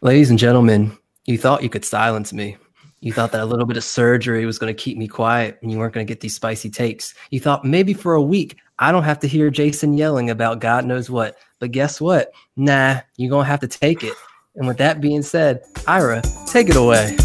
Ladies and gentlemen, you thought you could silence me. You thought that a little bit of surgery was going to keep me quiet and you weren't going to get these spicy takes. You thought maybe for a week I don't have to hear Jason yelling about God knows what. But guess what? Nah, you're going to have to take it. And with that being said, Ira, take it away.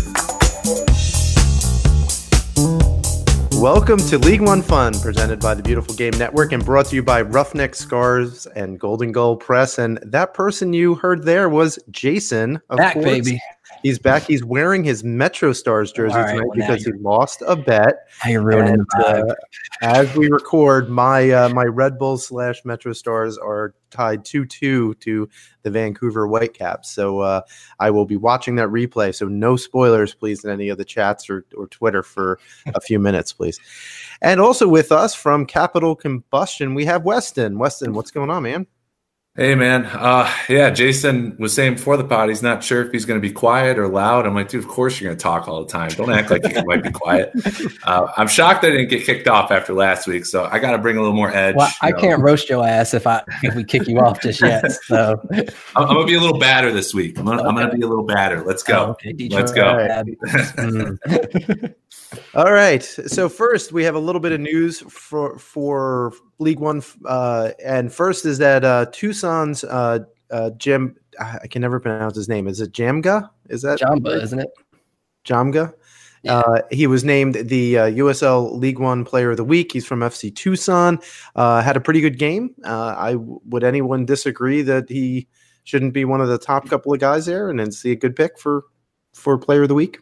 Welcome to League One Fun, presented by the Beautiful Game Network and brought to you by Roughneck Scars and Golden Goal Press. And that person you heard there was Jason. Of Back, course. baby. He's back. He's wearing his Metro Stars jersey right, tonight well, because he lost a bet. How you ruining and, the uh, As we record, my uh, my Red Bull slash Metro Stars are tied two two to the Vancouver Whitecaps. So uh, I will be watching that replay. So no spoilers, please, in any of the chats or, or Twitter for a few minutes, please. And also with us from Capital Combustion, we have Weston. Weston, what's going on, man? Hey man, uh, yeah. Jason was saying before the pod, he's not sure if he's going to be quiet or loud. I'm like, dude, of course you're going to talk all the time. Don't act like you might be quiet. Uh, I'm shocked I didn't get kicked off after last week, so I got to bring a little more edge. Well, I know. can't roast your ass if I if we kick you off just yet. So I'm, I'm, gonna be a little badder this week. I'm gonna, okay. I'm gonna be a little badder. Let's go. Oh, okay. Let's go. Mm. All right. So first, we have a little bit of news for for League One, uh, and first is that uh, Tucson's uh, uh, Jim. I can never pronounce his name. Is it Jamga? Is that Jamba? Isn't it? Jamga. Yeah. Uh, he was named the uh, USL League One Player of the Week. He's from FC Tucson. Uh, had a pretty good game. Uh, I would anyone disagree that he shouldn't be one of the top couple of guys there, and then see a good pick for for Player of the Week.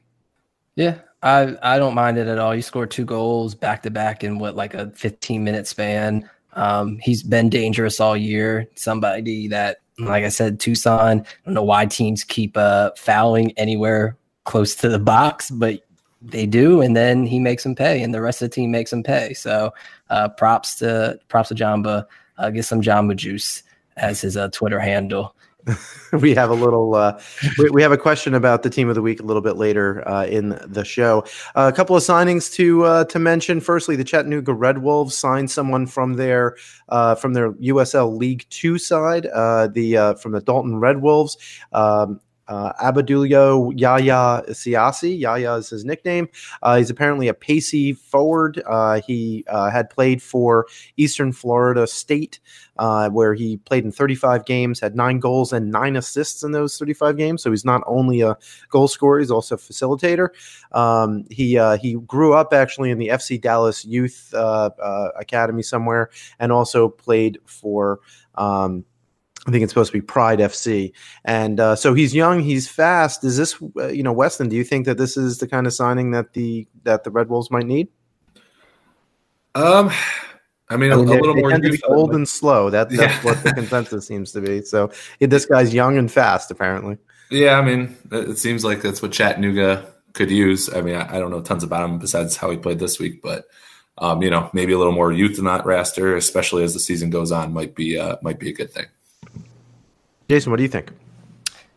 Yeah, I I don't mind it at all. You scored two goals back to back in what like a 15 minute span. Um, he's been dangerous all year. Somebody that, like I said, Tucson. I don't know why teams keep uh, fouling anywhere close to the box, but they do, and then he makes them pay, and the rest of the team makes them pay. So, uh, props to props to Jamba. Uh, get some Jamba juice as his uh, Twitter handle. we have a little uh, we, we, have a question about the team of the week a little bit later uh, in the show. Uh, a couple of signings to uh, to mention. Firstly the chattanooga red wolves signed someone from their uh, from their usl league two side uh, the from the dalton red wolves. Um, uh, Abadulio Yaya Siasi. Yaya is his nickname. Uh, he's apparently a pacey forward. Uh, he uh, had played for Eastern Florida State, uh, where he played in 35 games, had nine goals and nine assists in those 35 games. So he's not only a goal scorer, he's also a facilitator. Um, he uh, he grew up actually in the FC Dallas Youth Academy somewhere, and also played for. Um, I think it's supposed to be Pride FC, and uh, so he's young, he's fast. Is this, uh, you know, Weston? Do you think that this is the kind of signing that the that the Red Wolves might need? Um, I mean, I mean a, a little more old and slow. That, that's yeah. what the consensus seems to be. So this guy's young and fast, apparently. Yeah, I mean, it seems like that's what Chattanooga could use. I mean, I, I don't know tons about him besides how he played this week, but um, you know, maybe a little more youth in that roster, especially as the season goes on, might be uh, might be a good thing. Jason, what do you think?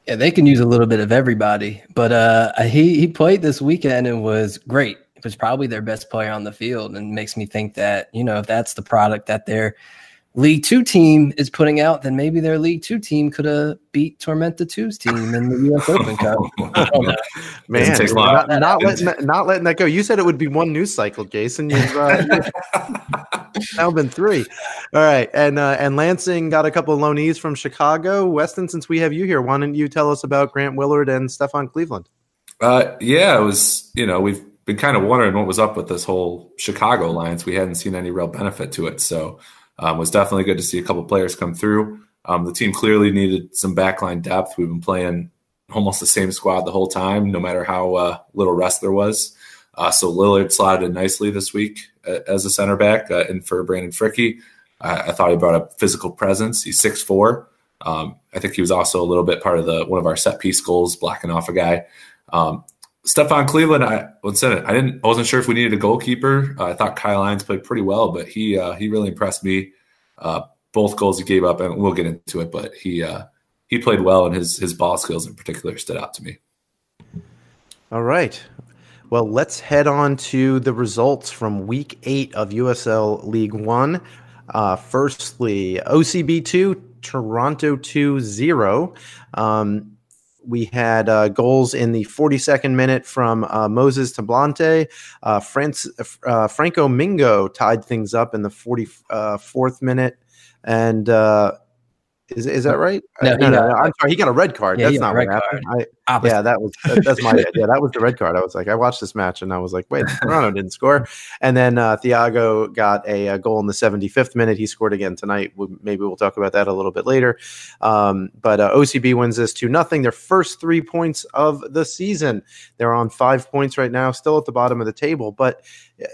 Yeah, they can use a little bit of everybody, but uh, he he played this weekend and was great. It was probably their best player on the field, and makes me think that you know if that's the product that they're League Two team is putting out, then maybe their League Two team could have beat Tormenta 2's team in the U.S. Open Cup. Man, not, not letting that, not letting that go. You said it would be one news cycle, Jason. You've uh, now been three. All right, and uh, and Lansing got a couple of loanees from Chicago. Weston, since we have you here, why don't you tell us about Grant Lillard and Stefan Cleveland? Uh, yeah, it was. You know, we've been kind of wondering what was up with this whole Chicago alliance. We hadn't seen any real benefit to it, so um, was definitely good to see a couple players come through. Um, the team clearly needed some backline depth. We've been playing almost the same squad the whole time, no matter how uh, little rest there was. Uh, so Lillard slotted in nicely this week as a center back, uh, and for Brandon Fricke, I, I, thought he brought a physical presence. He's six four. Um, I think he was also a little bit part of the one of our set piece goals, blocking off a guy. Um, Stefan Cleveland, I said it. I didn't. I wasn't sure if we needed a goalkeeper. Uh, I thought Kyle Hines played pretty well, but he uh, he really impressed me. Uh, both goals he gave up, and we'll get into it, but he uh, he played well, and his his ball skills in particular stood out to me. All right. Well, let's head on to the results from Week Eight of USL League One. Uh, firstly, OCB two, Toronto two zero. Um, we had uh, goals in the 42nd minute from uh, Moses Tablante. Uh, France, uh, Franco Mingo tied things up in the 44th minute. And uh, is is that right? No, no, no, no, I'm sorry. He got a red card. Yeah, that's not what happened. I, yeah, that was that's my yeah. That was the red card. I was like, I watched this match and I was like, wait, Toronto didn't score. And then uh, Thiago got a, a, goal in the 75th minute. He scored again tonight. Maybe we'll talk about that a little bit later. Um, but uh, OCB wins this two nothing. Their first three points of the season. They're on five points right now, still at the bottom of the table. But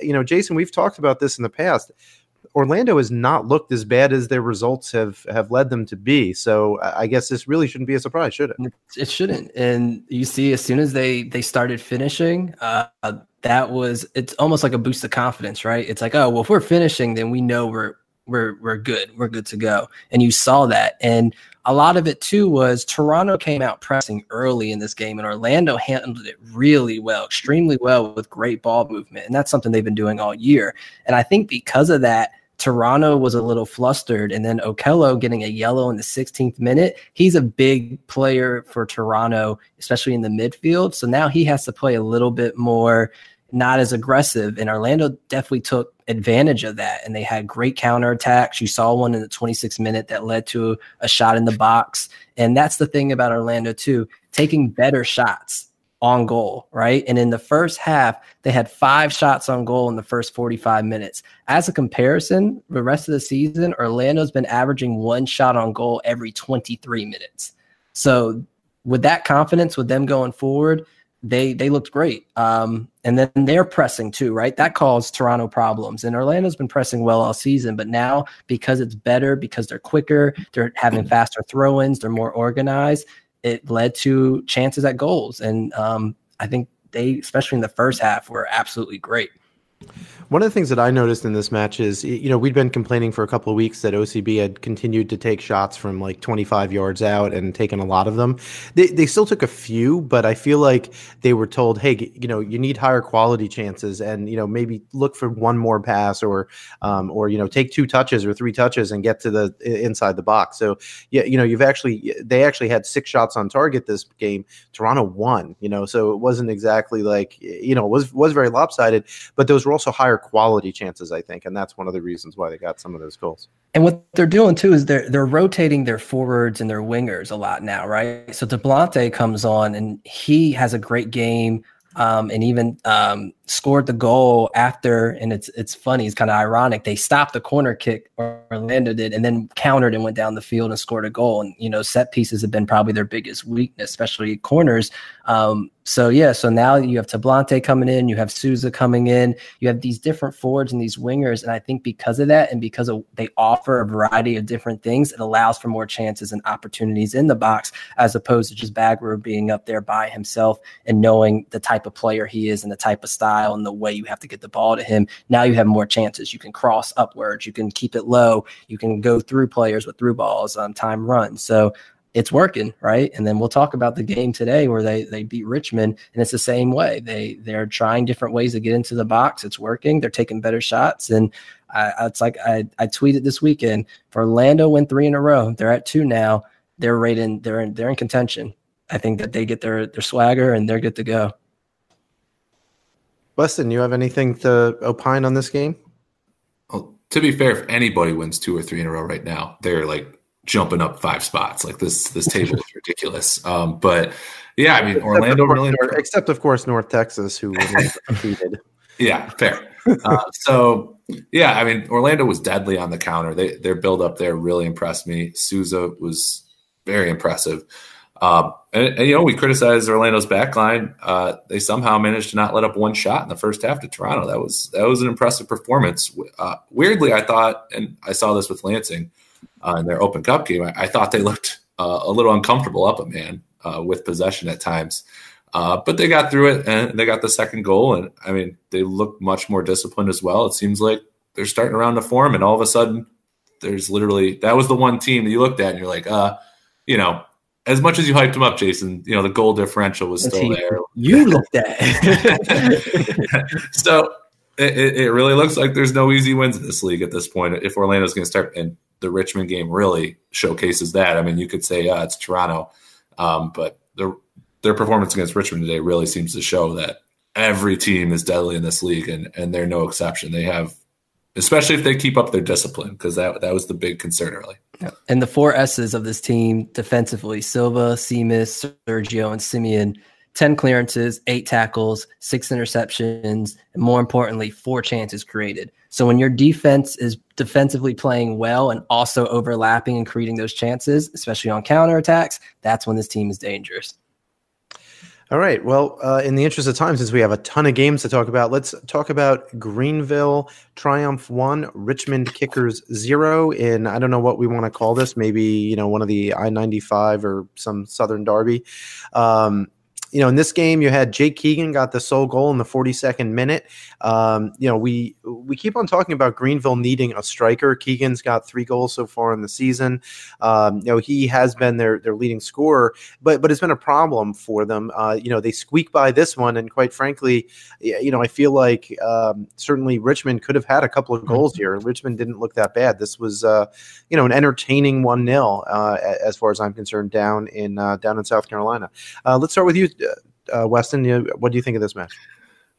you know, Jason, we've talked about this in the past Orlando has not looked as bad as their results have have led them to be. So I guess this really shouldn't be a surprise, should it? It shouldn't. And you see, as soon as they they started finishing, uh, that was it's almost like a boost of confidence, right? It's like, oh, well, if we're finishing, then we know we're we're we're good, we're good to go. And you saw that, and a lot of it too was Toronto came out pressing early in this game, and Orlando handled it really well, extremely well with great ball movement, and that's something they've been doing all year. And I think because of that Toronto was a little flustered, and then Okello getting a yellow in the 16th minute. He's a big player for Toronto, especially in the midfield. So now he has to play a little bit more, not as aggressive. And Orlando definitely took advantage of that, and they had great counterattacks. You saw one in the 26th minute that led to a shot in the box, and that's the thing about Orlando too, taking better shots on goal, right? And in the first half, they had five shots on goal in the first 45 minutes. As a comparison, the rest of the season, Orlando's been averaging one shot on goal every 23 minutes. So, with that confidence, with them going forward, they they looked great. Um, and then they're pressing too, right? That caused Toronto problems. And Orlando's been pressing well all season, but now because it's better, because they're quicker, they're having faster throw-ins, they're more organized it led to chances at goals. And um, I think they, especially in the first half, were absolutely great. One of the things that I noticed in this match is, you know, we'd been complaining for a couple of weeks that OCB had continued to take shots from like 25 yards out and taken a lot of them. They, they still took a few, but I feel like they were told, hey, you know, you need higher quality chances and, you know, maybe look for one more pass or, um, or, you know, take two touches or three touches and get to the inside the box. So, yeah, you know, you've actually, they actually had six shots on target this game. Toronto won, you know, so it wasn't exactly like, you know, was, was very lopsided, but those were also higher quality chances, I think, and that's one of the reasons why they got some of those goals. And what they're doing too is they're they're rotating their forwards and their wingers a lot now, right? So Tablante comes on and he has a great game um, and even um, scored the goal after. And it's it's funny, it's kind of ironic. They stopped the corner kick, Orlando did, and then countered and went down the field and scored a goal. And you know, set pieces have been probably their biggest weakness, especially corners. Um, so yeah, so now you have Tablante coming in, you have Souza coming in, you have these different forwards and these wingers, and I think because of that, and because of, they offer a variety of different things, it allows for more chances and opportunities in the box as opposed to just Bagger being up there by himself and knowing the type of player he is and the type of style and the way you have to get the ball to him. Now you have more chances. You can cross upwards, you can keep it low, you can go through players with through balls on um, time runs. So it's working, right? And then we'll talk about the game today where they they beat Richmond, and it's the same way. They they're trying different ways to get into the box. It's working. They're taking better shots, and I, it's like I I tweeted this weekend for Orlando win three in a row. They're at two now. They're rated. They're in, they're in contention. I think that they get their their swagger and they're good to go. Weston, you have anything to opine on this game? Well, to be fair, if anybody wins two or three in a row right now, they're like jumping up five spots. Like this, this table is ridiculous. Um, but yeah, I mean, except Orlando really, North, except of course North Texas, who competed. yeah, fair. Uh, so yeah, I mean, Orlando was deadly on the counter. They their build up there really impressed me. Souza was very impressive. Um, and, and, you know, we criticized Orlando's backline. Uh, they somehow managed to not let up one shot in the first half to Toronto. That was that was an impressive performance. Uh, weirdly, I thought, and I saw this with Lansing uh, in their Open Cup game, I, I thought they looked uh, a little uncomfortable up a man uh, with possession at times. Uh, but they got through it and they got the second goal. And I mean, they look much more disciplined as well. It seems like they're starting around the form, and all of a sudden, there's literally that was the one team that you looked at and you're like, uh, you know, as much as you hyped them up, Jason, you know the goal differential was still there. You looked at. so it, it, really looks like there's no easy wins in this league at this point. If Orlando's going to start, and the Richmond game really showcases that. I mean, you could say uh, it's Toronto, um, but the, their performance against Richmond today really seems to show that every team is deadly in this league, and and they're no exception. They have, especially if they keep up their discipline, because that that was the big concern early. And the four S's of this team defensively: Silva, Seamus, Sergio, and Simeon 10 clearances, eight tackles, six interceptions, and more importantly, four chances created. So when your defense is defensively playing well and also overlapping and creating those chances, especially on counterattacks, that's when this team is dangerous. All right. Well, uh, in the interest of time, since we have a ton of games to talk about, let's talk about Greenville Triumph one, Richmond Kickers zero. In I don't know what we want to call this. Maybe you know one of the I ninety five or some Southern Derby. Um, you know, in this game, you had Jake Keegan got the sole goal in the 42nd minute. Um, you know, we we keep on talking about Greenville needing a striker. Keegan's got three goals so far in the season. Um, you know, he has been their their leading scorer, but but it's been a problem for them. Uh, you know, they squeak by this one, and quite frankly, you know, I feel like um, certainly Richmond could have had a couple of goals here. Richmond didn't look that bad. This was, uh, you know, an entertaining one 0 uh, as far as I'm concerned down in uh, down in South Carolina. Uh, let's start with you, uh, Weston, you, what do you think of this match?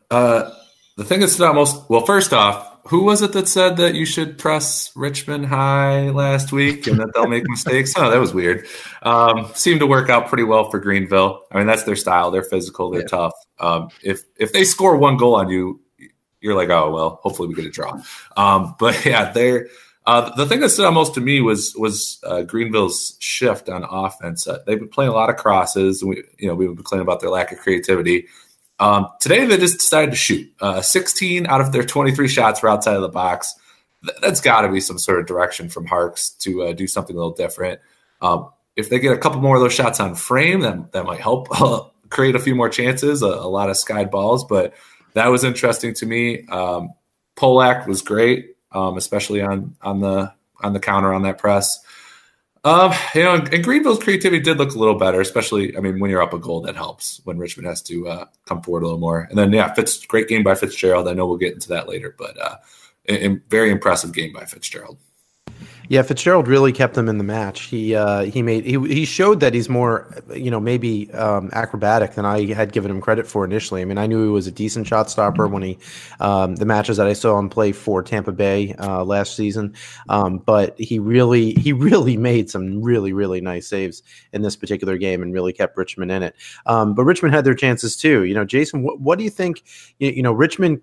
Uh, the thing that's not most well, first off, who was it that said that you should press Richmond high last week and that they'll make mistakes? Oh, that was weird. Um, seemed to work out pretty well for Greenville. I mean, that's their style. They're physical. They're yeah. tough. Um, if if they score one goal on you, you're like, oh well, hopefully we get a draw. Um, but yeah, they're uh, the thing that stood out most to me was was uh, Greenville's shift on offense. Uh, they've been playing a lot of crosses, and we you know we've been complaining about their lack of creativity. Um, today they just decided to shoot. Uh, 16 out of their 23 shots were outside of the box. Th- that's got to be some sort of direction from Harkes to uh, do something a little different. Um, if they get a couple more of those shots on frame, that that might help create a few more chances. A, a, lot of skied balls, but that was interesting to me. Um, Polak was great um, especially on on the on the counter on that press. Um, you know, and Greenville's creativity did look a little better, especially. I mean, when you're up a goal, that helps. When Richmond has to uh, come forward a little more, and then yeah, Fitz, great game by Fitzgerald. I know we'll get into that later, but uh, a, a very impressive game by Fitzgerald. Yeah, Fitzgerald really kept them in the match. He uh, he made he he showed that he's more you know maybe um, acrobatic than I had given him credit for initially. I mean, I knew he was a decent shot stopper when he um, the matches that I saw him play for Tampa Bay uh, last season, um, but he really he really made some really really nice saves in this particular game and really kept Richmond in it. Um, but Richmond had their chances too. You know, Jason, what, what do you think? You, you know, Richmond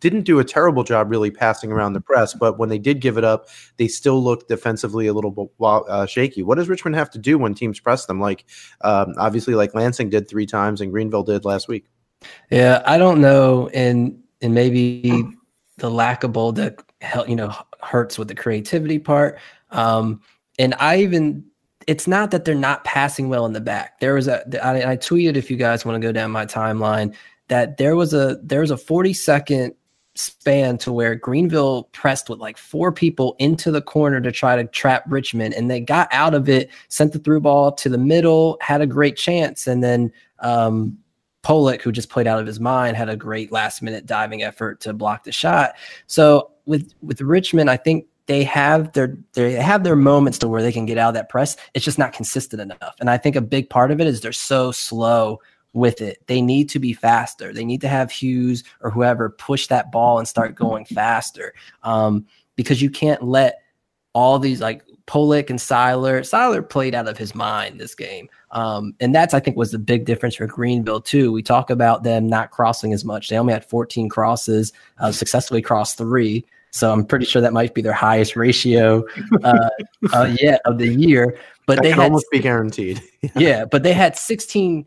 didn't do a terrible job really passing around the press, but when they did give it up, they still looked defensively a little bit uh, shaky. What does Richmond have to do when teams press them? Like um, obviously, like Lansing did three times and Greenville did last week. Yeah, I don't know, and and maybe the lack of bold that you know hurts with the creativity part. Um, and I even it's not that they're not passing well in the back. There was a I, I tweeted if you guys want to go down my timeline that there was a there was a 40 second span to where Greenville pressed with like four people into the corner to try to trap Richmond, and they got out of it, sent the through ball to the middle, had a great chance, and then um, Polak, who just played out of his mind, had a great last minute diving effort to block the shot. So with with Richmond, I think they have their they have their moments to where they can get out of that press. It's just not consistent enough, and I think a big part of it is they're so slow with it. They need to be faster. They need to have Hughes or whoever push that ball and start going faster um, because you can't let all these like Polak and Seiler. Seiler played out of his mind this game. Um, and that's, I think, was the big difference for Greenville, too. We talk about them not crossing as much. They only had 14 crosses, uh, successfully crossed three. So I'm pretty sure that might be their highest ratio uh, uh, yet of the year. But that they had, almost be guaranteed. yeah, but they had 16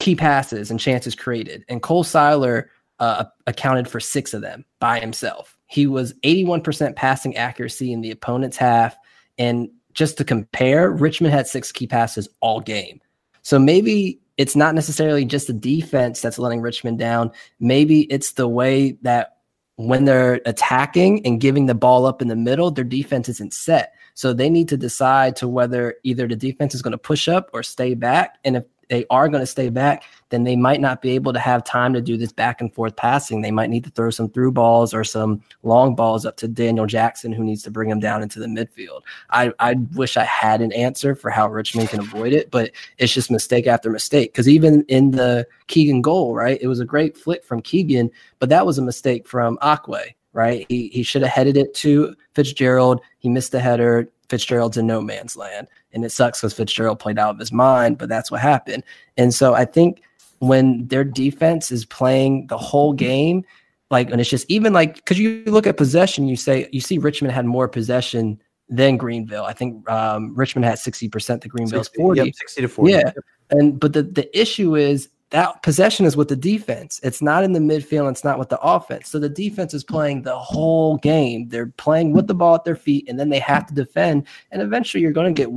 key passes and chances created. And Cole Seiler uh, accounted for six of them by himself. He was 81% passing accuracy in the opponent's half. And just to compare, Richmond had six key passes all game. So maybe it's not necessarily just the defense that's letting Richmond down. Maybe it's the way that when they're attacking and giving the ball up in the middle, their defense isn't set. So they need to decide to whether either the defense is going to push up or stay back. And if they are going to stay back, then they might not be able to have time to do this back and forth passing. They might need to throw some through balls or some long balls up to Daniel Jackson, who needs to bring him down into the midfield. I, I wish I had an answer for how Richmond can avoid it, but it's just mistake after mistake. Because even in the Keegan goal, right, it was a great flick from Keegan, but that was a mistake from Akwe right? He he should have headed it to Fitzgerald. He missed the header. Fitzgerald's in no man's land. And it sucks because Fitzgerald played out of his mind, but that's what happened. And so I think when their defense is playing the whole game, like, and it's just even like, because you look at possession, you say, you see Richmond had more possession than Greenville. I think um, Richmond had 60%, the Greenville's 60, 40. Yep, 60 to 40. Yeah. And, but the, the issue is that possession is with the defense. It's not in the midfield. It's not with the offense. So the defense is playing the whole game. They're playing with the ball at their feet, and then they have to defend. And eventually, you're going to get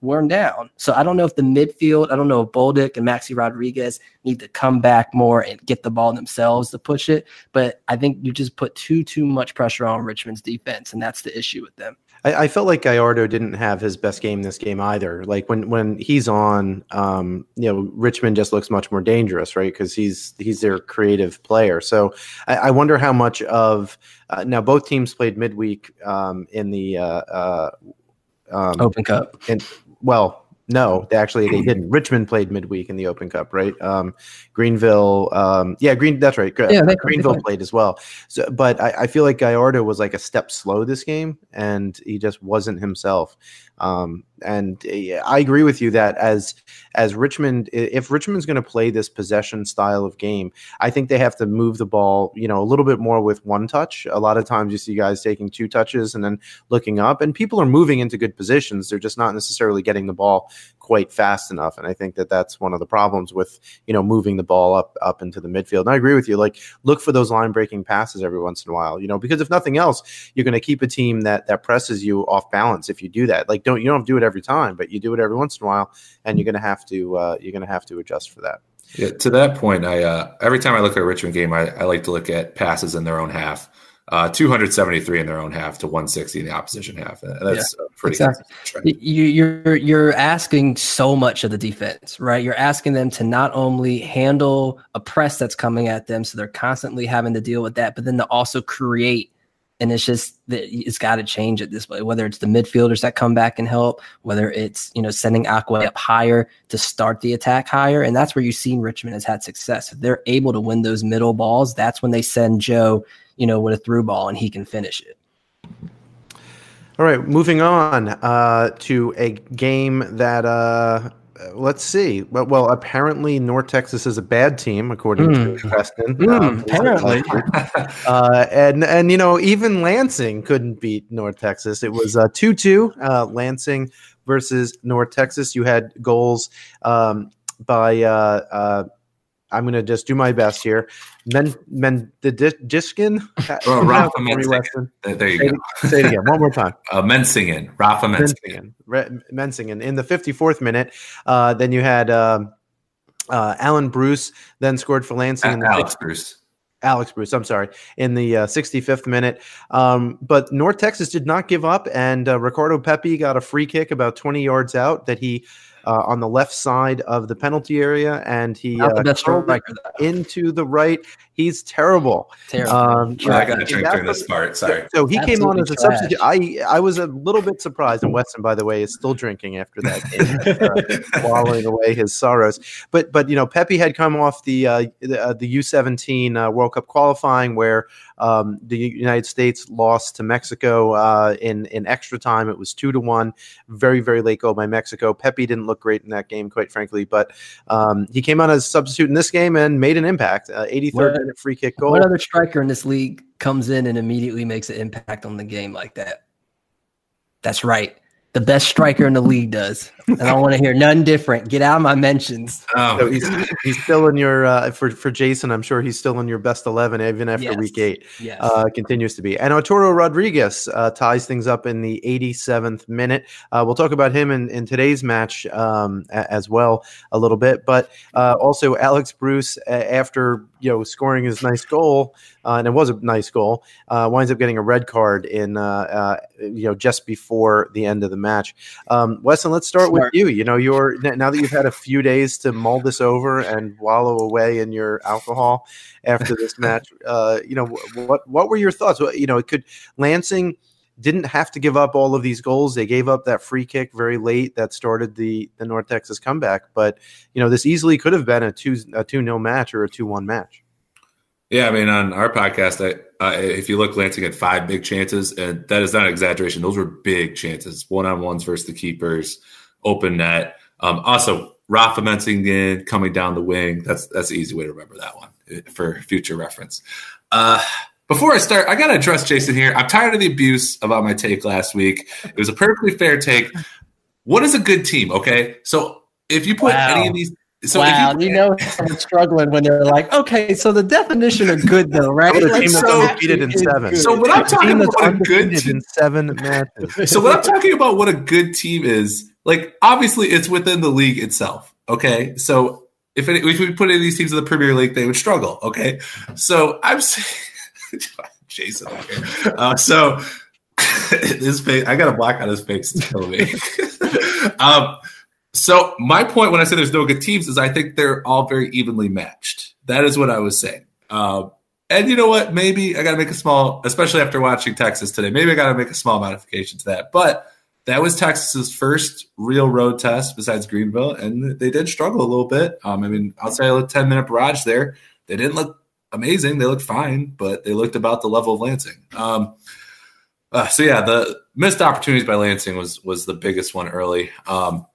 worn down. So I don't know if the midfield, I don't know if Bolduc and Maxi Rodriguez need to come back more and get the ball themselves to push it. But I think you just put too too much pressure on Richmond's defense, and that's the issue with them. I, I, felt like Gallardo didn't have his best game this game either. Like when when he's on, um, you know, Richmond just looks much more dangerous, right? Because he's he's their creative player. So I, I wonder how much of uh, now both teams played midweek um, in the uh, uh, um, Open Cup. And well, no, they actually they didn't. Richmond played midweek in the Open Cup, right? Um, Greenville, um, yeah, Green. That's right. Yeah, Greenville played as well. So, but I, I, feel like Gallardo was like a step slow this game, and he just wasn't himself. Um, and I agree with you that as as Richmond, if Richmond's going to play this possession style of game, I think they have to move the ball, you know, a little bit more with one touch. A lot of times you see guys taking two touches and then looking up, and people are moving into good positions. They're just not necessarily getting the ball quite fast enough. And I think that that's one of the problems with you know moving the ball up up into the midfield. And I agree with you. Like look for those line breaking passes every once in a while, you know, because if nothing else, you're going to keep a team that that presses you off balance if you do that. Like don't you don't do it every time, but you do it every once in a while, and you're going to have to uh, you're going to have to adjust for that. Yeah, to that point, I uh, every time I look at a Richmond game, I, I like to look at passes in their own half uh, 273 in their own half to 160 in the opposition half. And that's yeah, pretty exactly. You, you're you're asking so much of the defense, right? You're asking them to not only handle a press that's coming at them, so they're constantly having to deal with that, but then to also create. And it's just that it's got to change it this way. Whether it's the midfielders that come back and help, whether it's you know sending Aqua up higher to start the attack higher, and that's where you've seen Richmond has had success. If they're able to win those middle balls, that's when they send Joe you know, with a through ball and he can finish it. All right, moving on uh, to a game that uh, let's see. Well, well, apparently North Texas is a bad team according mm. to Weston. Mm, um, apparently, uh, and and you know even Lansing couldn't beat North Texas. It was uh, two two uh, Lansing versus North Texas. You had goals um, by uh, uh, I'm going to just do my best here. Men, men, the Diskin. Oh, Rafa Mensingen. There you say go. It, say it again, one more time. Uh, Mensingen, Rafa Mensingen. Mensingen. In the 54th minute, uh, then you had uh, uh, Alan Bruce, then scored for Lansing. Uh, Alex Bruce. Alex Bruce, I'm sorry, in the uh, 65th minute. Um, but North Texas did not give up, and uh, Ricardo Pepi got a free kick about 20 yards out that he uh, on the left side of the penalty area, and he uh, into the right. He's terrible. Terrible. Um, I got to drink during this part. Sorry. So he Absolutely came on as a trash. substitute. I I was a little bit surprised, and Weston, by the way, is still drinking after that game, uh, swallowing away his sorrows. But but you know, Pepi had come off the uh, the, uh, the U17 uh, World Cup qualifying where um, the United States lost to Mexico uh, in in extra time. It was two to one. Very very late goal by Mexico. Pepi didn't look great in that game, quite frankly, but um, he came on as a substitute in this game and made an impact. Uh, 83rd free kick goal. What other striker in this league comes in and immediately makes an impact on the game like that? That's right the best striker in the league does. And I want to hear none different. Get out of my mentions. Oh, so he's, he's still in your uh, for for Jason. I'm sure he's still in your best eleven even after yes. week eight. Yes. Uh, continues to be. And Arturo Rodriguez uh, ties things up in the 87th minute. Uh, we'll talk about him in, in today's match um, a- as well a little bit. But uh, also Alex Bruce after you know scoring his nice goal uh, and it was a nice goal. Uh, winds up getting a red card in uh, uh you know, just before the end of the match. Um, Weston, let's start Smart. with you. You know, you're now that you've had a few days to mull this over and wallow away in your alcohol after this match. Uh, you know, what what were your thoughts? You know, it could Lansing didn't have to give up all of these goals. They gave up that free kick very late that started the the North Texas comeback. But you know, this easily could have been a two a two nil match or a two one match. Yeah, I mean, on our podcast, I, uh, if you look, Lansing had five big chances, and that is not an exaggeration. Those were big chances, one on ones versus the keepers, open net. Um, also, Rafa Mensingen coming down the wing. That's that's an easy way to remember that one eh, for future reference. Uh, before I start, I got to address Jason here. I'm tired of the abuse about my take last week. It was a perfectly fair take. What is a good team? Okay, so if you put wow. any of these so wow, you, you, know someone's struggling when they're like, okay, so the definition of good though, right? The team that's undefeated in seven. So what I'm talking about a good team in seven matches. So what I'm talking about what a good team is, like obviously it's within the league itself. Okay, so if it, if we put any of these teams in the Premier League, they would struggle. Okay, so I'm saying, Jason, uh, so his face, I got a black on his face to kill me. um, so my point when I say there's no good teams is I think they're all very evenly matched. That is what I was saying. Uh, and you know what? Maybe I got to make a small, especially after watching Texas today. Maybe I got to make a small modification to that. But that was Texas's first real road test besides Greenville, and they did struggle a little bit. Um, I mean, outside of a ten minute barrage there, they didn't look amazing. They looked fine, but they looked about the level of Lansing. Um, uh, so yeah, the missed opportunities by Lansing was was the biggest one early. Um,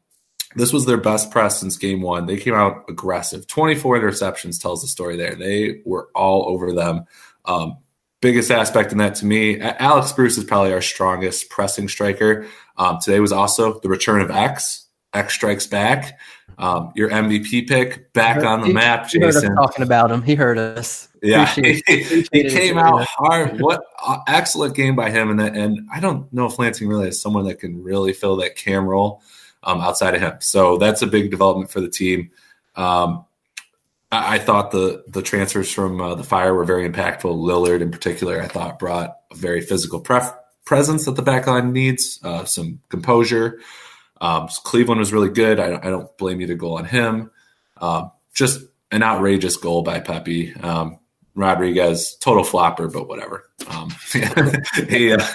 this was their best press since game one. They came out aggressive. 24 interceptions tells the story there. They were all over them. Um, biggest aspect in that to me, Alex Bruce is probably our strongest pressing striker. Um, today was also the return of X. X strikes back. Um, your MVP pick back on the he, map, he Jason. talking about him. He heard us. Yeah, he, came out hard. What uh, excellent game by him, and and I don't know if Lansing really has someone that can really fill that cam role um, outside of him. So that's a big development for the team. Um, I, I, thought the the transfers from uh, the Fire were very impactful. Lillard, in particular, I thought brought a very physical pref- presence that the backline needs, uh, some composure. Um, Cleveland was really good. I, I, don't blame you to go on him. Um, just an outrageous goal by Pepi. Um, Rodriguez, total flopper, but whatever. Um, he, uh,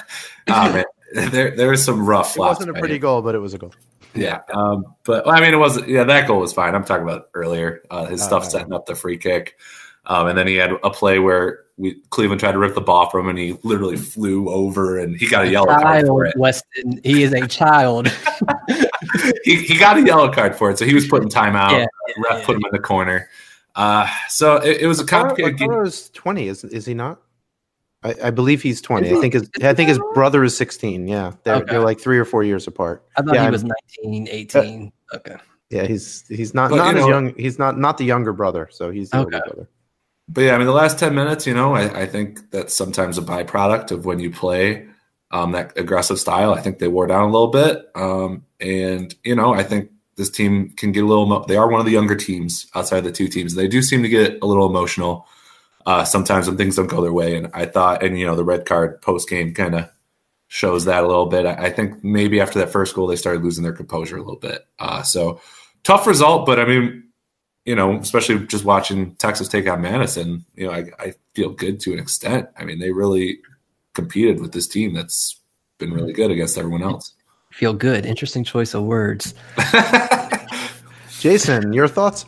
oh, man, there there was some rough. It wasn't a pretty goal, but it was a goal. Yeah, um, but well, I mean, it wasn't. Yeah, that goal was fine. I'm talking about earlier. Uh, his oh, stuff setting up the free kick, um, and then he had a play where we Cleveland tried to rip the ball from him, and he literally flew over, and he got a yellow child, card for it. Weston, he is a child. he he got a yellow card for it, so he was putting time out. Yeah, yeah, ref yeah. put him in the corner. Uh, so it, it was a complicated. game. was twenty, is is he not? I, I, believe he's 20. I think his I think his brother is 16. Yeah. They're, okay. they're like three or four years apart. I thought yeah, he was 19, 18. Uh, okay. Yeah, he's he's not but, not as know, young. He's not not the younger brother, so he's the okay. older brother. But yeah, I mean, the last 10 minutes, you know, I, I think that's sometimes a byproduct of when you play um, that aggressive style. I think they wore down a little bit. Um, and, you know, I think this team can get a little, they are one of the younger teams outside of the two teams. They do seem to get a little emotional uh, sometimes when things don't go their way. And I thought, and you know, the red card post game kind of shows that a little bit. I, I, think maybe after that first goal, they started losing their composure a little bit. Uh, so tough result, but I mean, you know, especially just watching Texas take on Madison, you know, I, I feel good to an extent. I mean, they really competed with this team that's been really good against everyone else. Feel good. Interesting choice of words. Jason, your thoughts?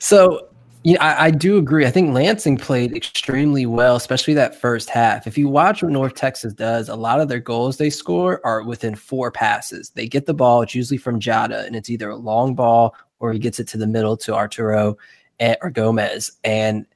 So yeah, I, I, do agree. I think Lansing played extremely well, especially that first half. If you watch what North Texas does, a lot of their goals they score are within four passes. They get the ball, it's usually from Jada, and it's either a long ball or he gets it to the middle to Arturo eh, or Gomez. And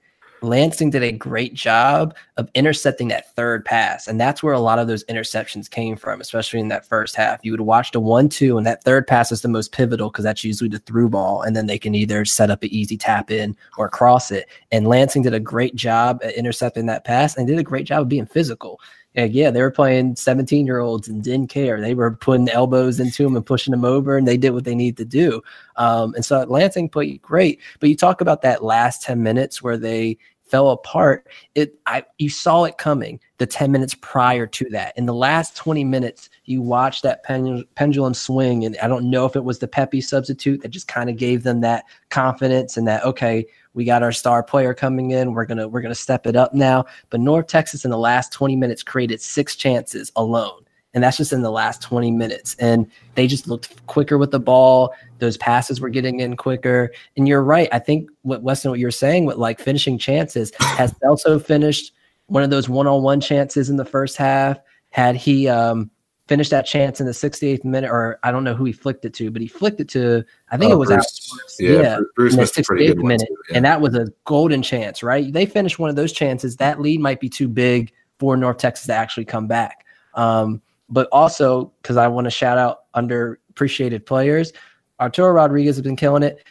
Lansing did a great job of intercepting that third pass. And that's where a lot of those interceptions came from, especially in that first half. You would watch the one, two, and that third pass is the most pivotal because that's usually the through ball. And then they can either set up an easy tap in or cross it. And Lansing did a great job at intercepting that pass and did a great job of being physical. And yeah, they were playing 17 year olds and didn't care. They were putting elbows into them and pushing them over, and they did what they needed to do. Um, and so Lansing played great. But you talk about that last 10 minutes where they fell apart, it I you saw it coming the 10 minutes prior to that. In the last 20 minutes, you watched that pendulum, pendulum swing. And I don't know if it was the Pepi substitute that just kind of gave them that confidence and that, okay, we got our star player coming in. We're gonna we're gonna step it up now. But North Texas in the last 20 minutes created six chances alone. And that's just in the last 20 minutes. And they just looked quicker with the ball. Those passes were getting in quicker. And you're right. I think what Weston, what you're saying with like finishing chances, has also finished one of those one-on-one chances in the first half. Had he um, finished that chance in the 68th minute, or I don't know who he flicked it to, but he flicked it to, I think uh, it was Bruce, Yeah, yeah Bruce in the 68th minute. Too, yeah. And that was a golden chance, right? They finished one of those chances. That lead might be too big for North Texas to actually come back. Um, but also, because I want to shout out underappreciated players, Arturo Rodriguez has been killing it.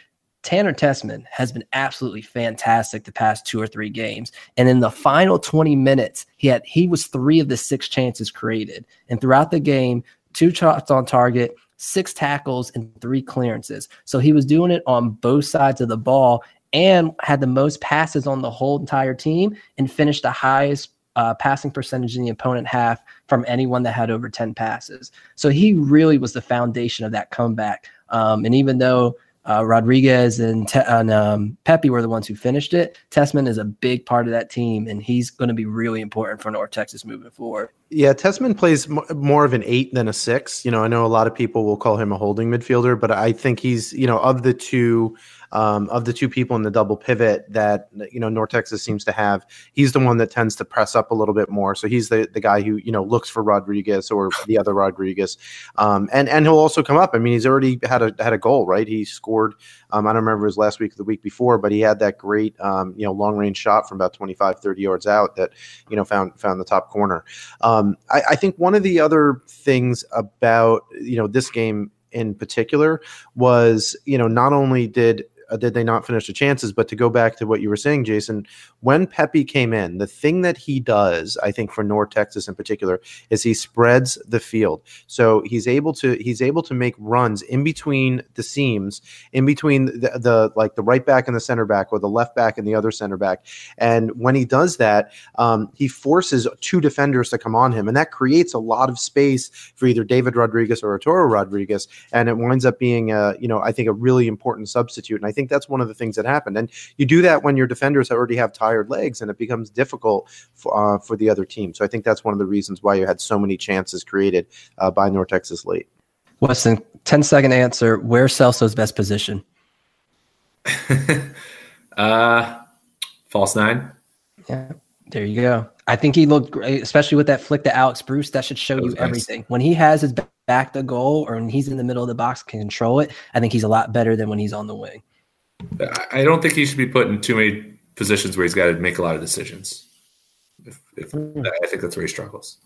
Tanner Tessmann has been absolutely fantastic the past two or three games. And in the final 20 minutes, he had he was three of the six chances created. And throughout the game, two shots on target, six tackles, and three clearances. So he was doing it on both sides of the ball and had the most passes on the whole entire team and finished the highest uh, passing percentage in the opponent half from anyone that had over 10 passes. So he really was the foundation of that comeback. Um, and even though uh, Rodriguez and, Te- and um, Pepi were the ones who finished it. Tessmann is a big part of that team, and he's going to be really important for North Texas moving forward. Yeah, Tessmann plays m- more of an eight than a six. You know, I know a lot of people will call him a holding midfielder, but I think he's, you know, of the two um, of the two people in the double pivot that you know North Texas seems to have, he's the one that tends to press up a little bit more. So he's the the guy who you know looks for Rodriguez or the other Rodriguez, um, and and he'll also come up. I mean, he's already had a had a goal, right? He scored. Um, I don't remember his last week or the week before, but he had that great um, you know long range shot from about 25, 30 yards out that you know found found the top corner. Um, I, I think one of the other things about you know this game in particular was you know not only did did they not finish the chances? But to go back to what you were saying, Jason, when Pepi came in, the thing that he does, I think for North Texas in particular, is he spreads the field. So he's able to he's able to make runs in between the seams, in between the, the like the right back and the center back, or the left back and the other center back. And when he does that, um, he forces two defenders to come on him, and that creates a lot of space for either David Rodriguez or Arturo Rodriguez, and it winds up being a you know I think a really important substitute. And I think that's one of the things that happened. And you do that when your defenders already have tired legs, and it becomes difficult for, uh, for the other team. So I think that's one of the reasons why you had so many chances created uh, by North Texas late. Weston, 10 second answer. Where Celso's best position? uh, false nine. Yeah, there you go. I think he looked great, especially with that flick to Alex Bruce. That should show that you everything. When he has his back to goal or when he's in the middle of the box, can control it. I think he's a lot better than when he's on the wing. I don't think he should be put in too many positions where he's got to make a lot of decisions. If, if, hmm. I think that's where he struggles.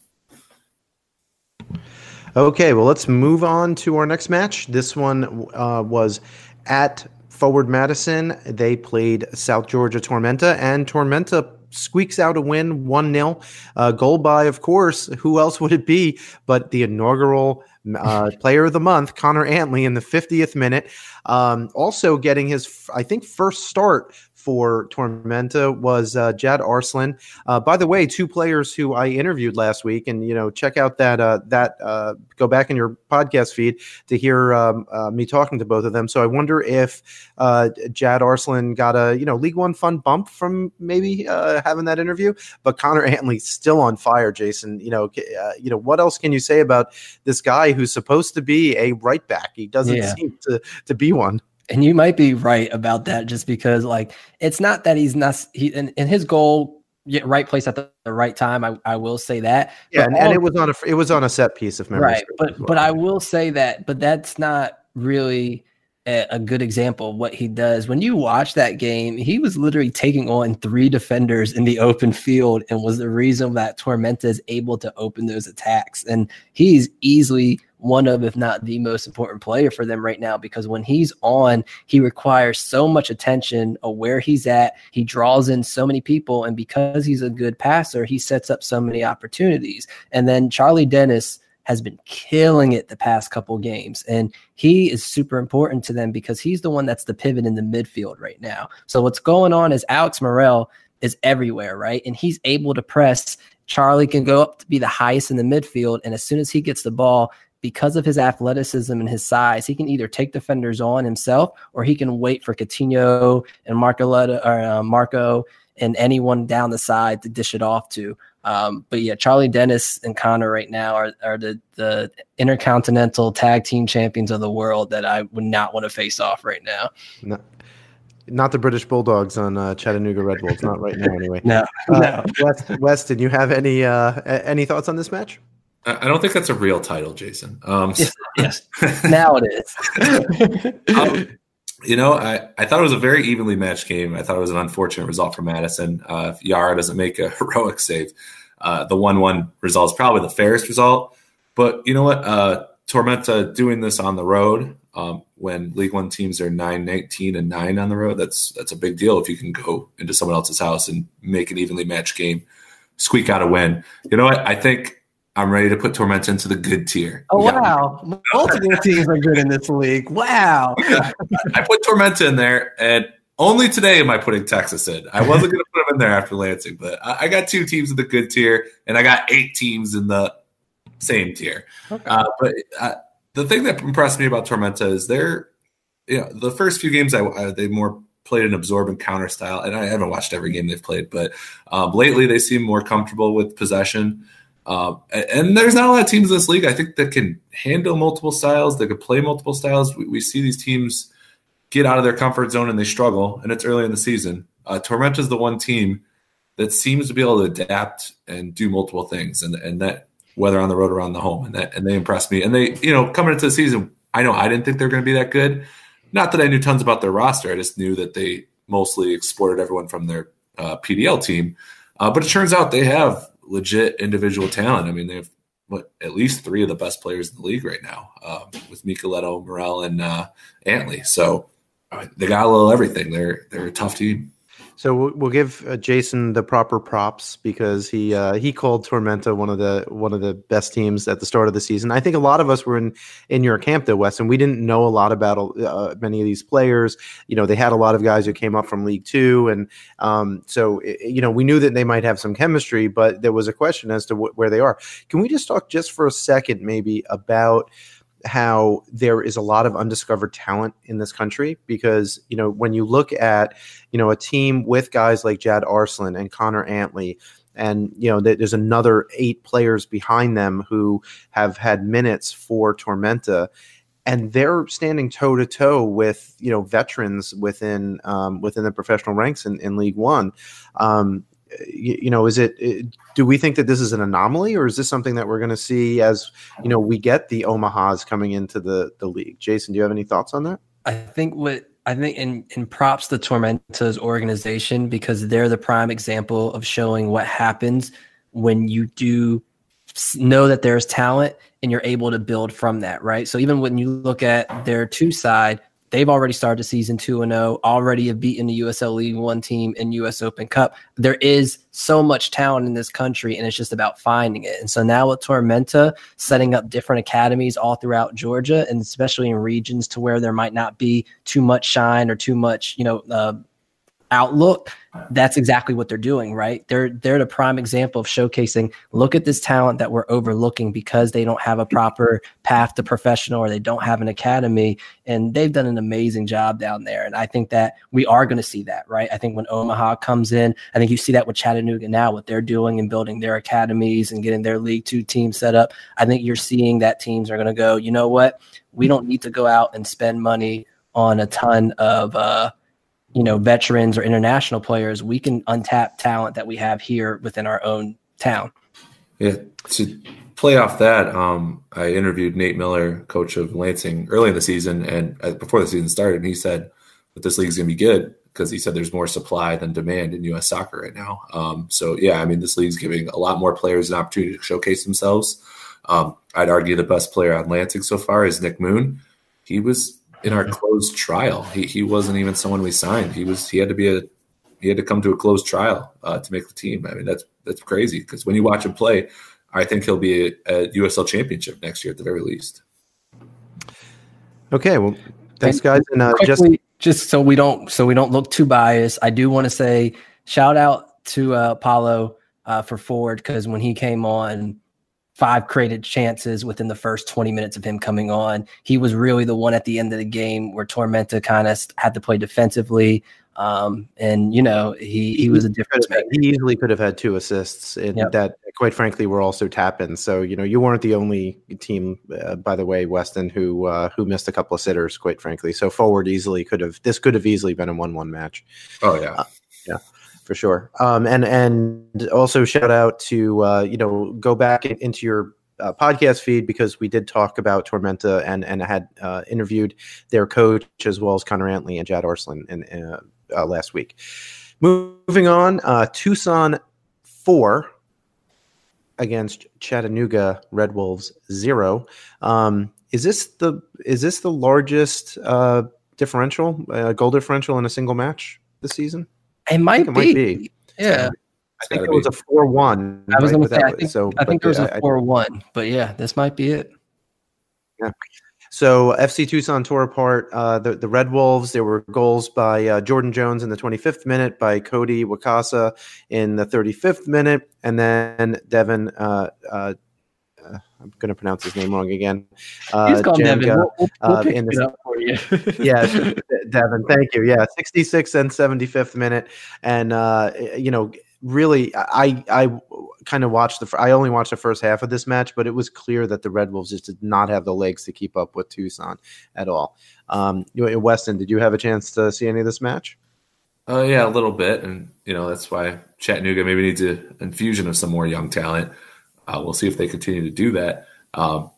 Okay, well, let's move on to our next match. This one uh, was at Forward Madison. They played South Georgia Tormenta, and Tormenta squeaks out a win 1 0. Uh, goal by, of course, who else would it be but the inaugural uh, player of the month, Connor Antley, in the 50th minute. Um, also getting his, I think, first start for Tormenta was uh, Jad Arslan. Uh, by the way, two players who I interviewed last week, and you know, check out that uh, that uh, go back in your podcast feed to hear um, uh, me talking to both of them. So I wonder if uh, Jad Arslan got a you know League One fun bump from maybe having that interview. But Connor Antley still on fire, Jason. You know, you know what else can you say about this guy who's supposed to be a right back? He doesn't yeah. seem to to be one. And you might be right about that just because like it's not that he's not he and, and his goal right place at the, the, right time. I, I will say that. Yeah, and, all, and, it was on a it was on a set piece of memory. Right, but well. but I will say that, but that's not really a, a, good example of what he does. When you watch that game, he was literally taking on three defenders in the open field and was the reason that Tormenta is able to open those attacks. And he's easily one of, if not the most important player for them right now, because when he's on, he requires so much attention of where he's at. He draws in so many people. And because he's a good passer, he sets up so many opportunities. And then Charlie Dennis has been killing it the past couple games. And he is super important to them because he's the one that's the pivot in the midfield right now. So what's going on is Alex Morrell is everywhere, right? And he's able to press. Charlie can go up to be the highest in the midfield. And as soon as he gets the ball, because of his athleticism and his size, he can either take defenders on himself or he can wait for Coutinho and Marco or uh, Marco and anyone down the side to dish it off to. Um, but yeah, Charlie Dennis and Connor right now are, are the, the intercontinental tag team champions of the world that I would not want to face off right now. No, not the British Bulldogs on uh, Chattanooga Red Bulls, not right now anyway. no, uh, no. West, Weston, you have any uh, any thoughts on this match? I don't think that's a real title, Jason. Um, yes, yes. now it is. um, you know, I, I thought it was a very evenly matched game. I thought it was an unfortunate result for Madison. Uh, if Yara doesn't make a heroic save, uh, the 1 1 result is probably the fairest result. But you know what? Uh, Tormenta doing this on the road um, when League One teams are 9 19 and 9 on the road, that's that's a big deal if you can go into someone else's house and make an evenly matched game, squeak out a win. You know what? I think I'm ready to put Tormenta into the good tier. Oh wow, multiple teams are good in this league. Wow. I put Tormenta in there, and only today am I putting Texas in. I wasn't going to put them in there after Lansing, but I, I, got two teams in the good tier, and I got eight teams in the same tier. Okay. Uh, but uh, the thing that impressed me about Tormenta is they're, you know, the first few games I, I they more played an absorb and counter style, and I haven't watched every game they've played, but um, lately they seem more comfortable with possession. Um, and there's not a lot of teams in this league, I think, that can handle multiple styles, that could play multiple styles. We, we see these teams get out of their comfort zone and they struggle, and it's early in the season. Uh, Tormenta is the one team that seems to be able to adapt and do multiple things, and and that whether on the road or on the home, and that and they impressed me. And they, you know, coming into the season, I know I didn't think they're going to be that good. Not that I knew tons about their roster, I just knew that they mostly exported everyone from their uh, PDL team. Uh, but it turns out they have legit individual talent. I mean, they have what at least three of the best players in the league right now um, with Micheletto, Morrell, and uh, Antley. So they got a little everything. They're they're a tough team. So we'll, give uh, Jason the proper props because he uh, he called Tormenta one of the one of the best teams at the start of the season. I think a lot of us were in in your camp though, Wes, and we didn't know a lot about uh, many of these players. You know, they had a lot of guys who came up from League Two, and um, so you know we knew that they might have some chemistry, but there was a question as to wh- where they are. Can we just talk just for a second, maybe about? How there is a lot of undiscovered talent in this country because you know when you look at you know a team with guys like Jad Arslan and Connor Antley and you know there's another eight players behind them who have had minutes for Tormenta and they're standing toe to toe with you know veterans within um, within the professional ranks in, in League One. Um, you, you know, is it, Do we think that this is an anomaly, or is this something that we're going to see as you know we get the Omahas coming into the the league? Jason, do you have any thoughts on that? I think what I think in, in props to Tormenta's organization because they're the prime example of showing what happens when you do know that there's talent and you're able to build from that, right? So even when you look at their two side, They've already started season two and zero. Oh, already have beaten the USL League One team in U.S. Open Cup. There is so much talent in this country, and it's just about finding it. And so now with Tormenta setting up different academies all throughout Georgia, and especially in regions to where there might not be too much shine or too much, you know, uh, outlook that's exactly what they're doing right? They're they're the prime example of showcasing look at this talent that we're overlooking because they don't have a proper path to professional or they don't have an academy. And they've done an amazing job down there. And i think that we are going to see that right? I think when omaha comes in i think you see that with chattanooga now what they're doing and building their academies and getting their league two team set up. I think you're seeing that teams are going to go you know what? We don't need to go out and spend money on a ton of uh you know veterans or international players we can untap talent that we have here within our own town. Yeah to play off that um, i interviewed nate miller coach of lansing early in the season and uh, before the season started and he said that this league is going to be good because he said there's more supply than demand in us soccer right now. Um, so yeah i mean this league's giving a lot more players an opportunity to showcase themselves. Um, i'd argue the best player on lansing so far is nick moon. He was in our closed trial. He he wasn't even someone we signed. He was he had to be a he had to come to a closed trial uh, to make the team. I mean that's that's crazy because when you watch him play, I think he'll be a, USL championship next year at the very least. Okay, well, thanks guys, and uh, just just so we don't so we don't look too biased. I do want to say shout out to uh, Apollo uh, for Ford because when he came on, five created chances within the first 20 minutes of him coming on. He was really the one at the end of the game where Tormenta kind of had to play defensively. Um, and you know, he he was a difference maker. He easily could have had two assists in yep. that, quite frankly, were also tap ins. So you know, you weren't the only team, uh, by the way, Weston, who uh, who missed a couple of sitters, quite frankly. So forward easily could have this could have easily been a one one match. Oh yeah, uh, yeah for sure. Um, and and also shout out to uh, you know go back into your uh, podcast feed because we did talk about Tormenta and and had uh, interviewed their coach as well as Connor Antley and Jad Arslan in, uh, uh, last week. Moving on, uh, Tucson four against Chattanooga Red Wolves zero. Um, is this the is this the largest uh, differential uh, goal differential in a single match this season? It might, be. It might be. Yeah. I think it was a four-one. I was right? going to say. I think, so, I think it was a four-one, but yeah, this might be it. Yeah. So FC Tucson tore apart uh, the the Red Wolves. There were goals by uh, Jordan Jones in the 25th minute, by Cody Wakasa in the 35th minute, and then Devin. Uh, uh I'm going to pronounce his name wrong again. Uh, He's called Devin. We'll, we'll, we'll pick it up for you. yeah, Devin. Thank you. Yeah, 66 and 75th minute, and you know really i i kind of watched the i only watched the first half of this match but it was clear that the red wolves just did not have the legs to keep up with tucson at all um weston did you have a chance to see any of this match uh yeah a little bit and you know that's why chattanooga maybe needs an infusion of some more young talent uh, we'll see if they continue to do that um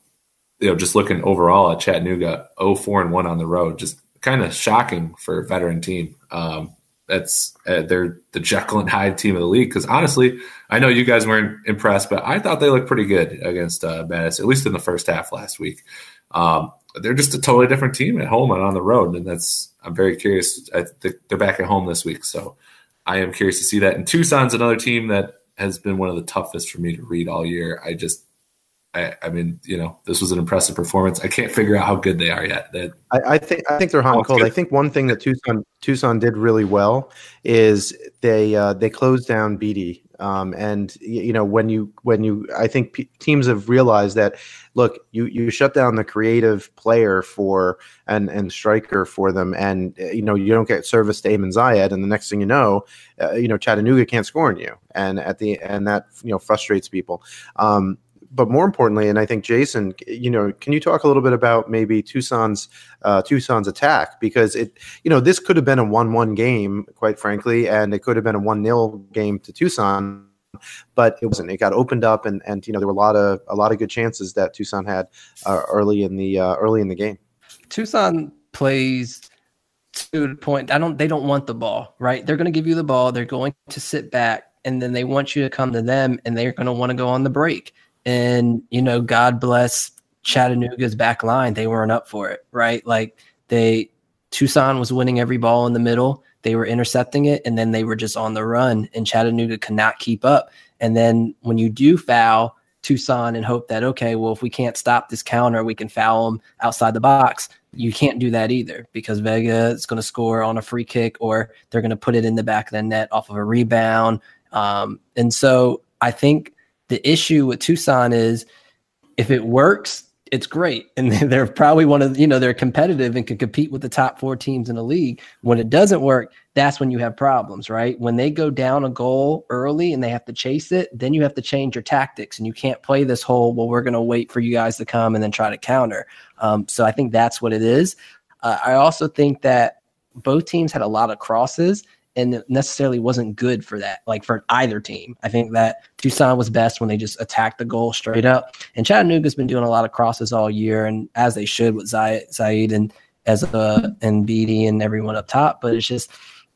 you know just looking overall at chattanooga 0 4 and 1 on the road just kind of shocking for a veteran team um that's uh, they're the Jekyll and Hyde team of the league. Because honestly, I know you guys weren't impressed, but I thought they looked pretty good against uh, Madison, at least in the first half last week. Um, they're just a totally different team at home and on the road, and that's I'm very curious. I think they're back at home this week, so I am curious to see that. And Tucson's another team that has been one of the toughest for me to read all year. I just I, I, mean, you know, this was an impressive performance. I can't figure out how good they are yet. That I, I, think I think they're hot and cold. Good. I think one thing that Tucson Tucson did really well is they uh, they closed down Beatty. Um, and you know when you when you I think p- teams have realized that look you you shut down the creative player for and and striker for them and you know you don't get service to Amon Zayed and the next thing you know uh, you know Chattanooga can't score on you and at the and that you know frustrates people. Um, but more importantly, and I think Jason, you know, can you talk a little bit about maybe Tucson's uh, Tucson's attack because it, you know, this could have been a one-one game, quite frankly, and it could have been a one-nil game to Tucson, but it wasn't. It got opened up, and and you know there were a lot of a lot of good chances that Tucson had uh, early in the uh, early in the game. Tucson plays to the point. I don't. They don't want the ball, right? They're going to give you the ball. They're going to sit back, and then they want you to come to them, and they're going to want to go on the break. And, you know, God bless Chattanooga's back line. They weren't up for it, right? Like they, Tucson was winning every ball in the middle. They were intercepting it and then they were just on the run and Chattanooga could not keep up. And then when you do foul Tucson and hope that, okay, well, if we can't stop this counter, we can foul them outside the box. You can't do that either because Vega is going to score on a free kick or they're going to put it in the back of the net off of a rebound. Um, and so I think the issue with Tucson is if it works, it's great. And they're probably one of, you know, they're competitive and can compete with the top four teams in the league. When it doesn't work, that's when you have problems, right? When they go down a goal early and they have to chase it, then you have to change your tactics and you can't play this whole, well, we're going to wait for you guys to come and then try to counter. Um, so I think that's what it is. Uh, I also think that both teams had a lot of crosses and necessarily wasn't good for that, like for either team. I think that Tucson was best when they just attacked the goal straight up. And Chattanooga's been doing a lot of crosses all year, and as they should with Zayed and as and Beatty and everyone up top. But it's just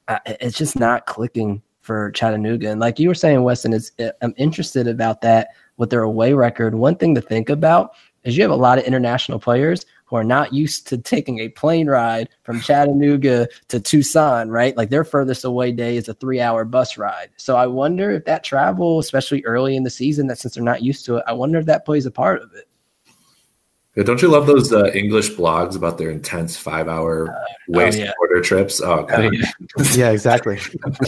uh, it's just not clicking for Chattanooga. And like you were saying, Weston, is I'm interested about that with their away record. One thing to think about is you have a lot of international players who are not used to taking a plane ride from Chattanooga to Tucson, right? Like their furthest away day is a three hour bus ride. So I wonder if that travel, especially early in the season, that since they're not used to it, I wonder if that plays a part of it. Yeah, don't you love those uh, English blogs about their intense five hour uh, waste oh, yeah. order trips? Oh, God. Oh, yeah. yeah. exactly.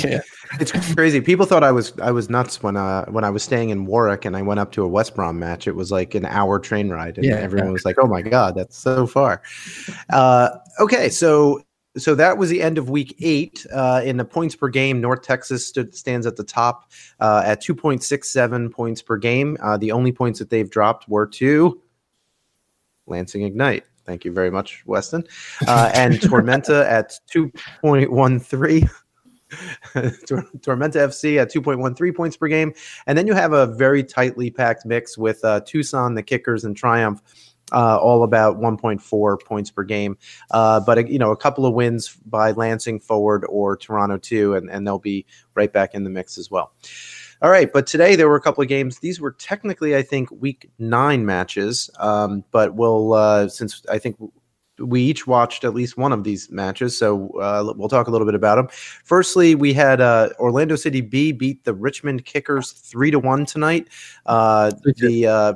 yeah. It's crazy. People thought I was I was nuts when uh when I was staying in Warwick and I went up to a West Brom match. It was like an hour train ride, and yeah, everyone was like, "Oh my God, that's so far." Uh, okay, so so that was the end of week eight. Uh, in the points per game, North Texas stood, stands at the top uh, at 2.67 points per game. Uh, the only points that they've dropped were to Lansing Ignite. Thank you very much, Weston. Uh, and Tormenta at 2.13. Tormenta FC at 2.13 points per game. And then you have a very tightly packed mix with uh, Tucson, the Kickers, and Triumph. Uh, all about 1.4 points per game, uh, but you know a couple of wins by Lansing forward or Toronto too, and, and they'll be right back in the mix as well. All right, but today there were a couple of games. These were technically, I think, week nine matches, um, but we'll uh, since I think we each watched at least one of these matches, so uh, we'll talk a little bit about them. Firstly, we had uh, Orlando City B beat the Richmond Kickers three to one tonight. Uh, the uh,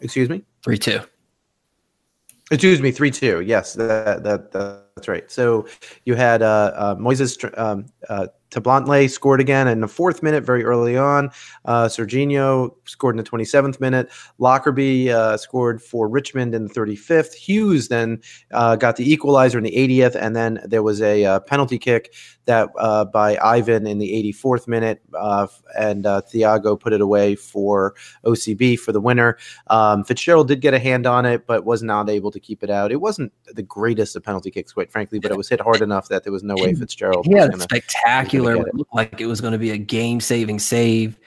excuse me, three two. Excuse me, three two. Yes, that, that, that's right. So you had uh, uh, Moises um, Tablantle scored again in the fourth minute, very early on. Uh, Serginho scored in the 27th minute. Lockerbie uh, scored for Richmond in the 35th. Hughes then uh, got the equalizer in the 80th, and then there was a uh, penalty kick that uh, by Ivan in the 84th minute, uh, and uh, Thiago put it away for OCB for the winner. Um, Fitzgerald did get a hand on it, but was not able to keep it out. It wasn't the greatest of penalty kicks, quite frankly, but it was hit hard enough that there was no way Fitzgerald. Yeah, spectacular. It. it looked like it was going to be a game-saving save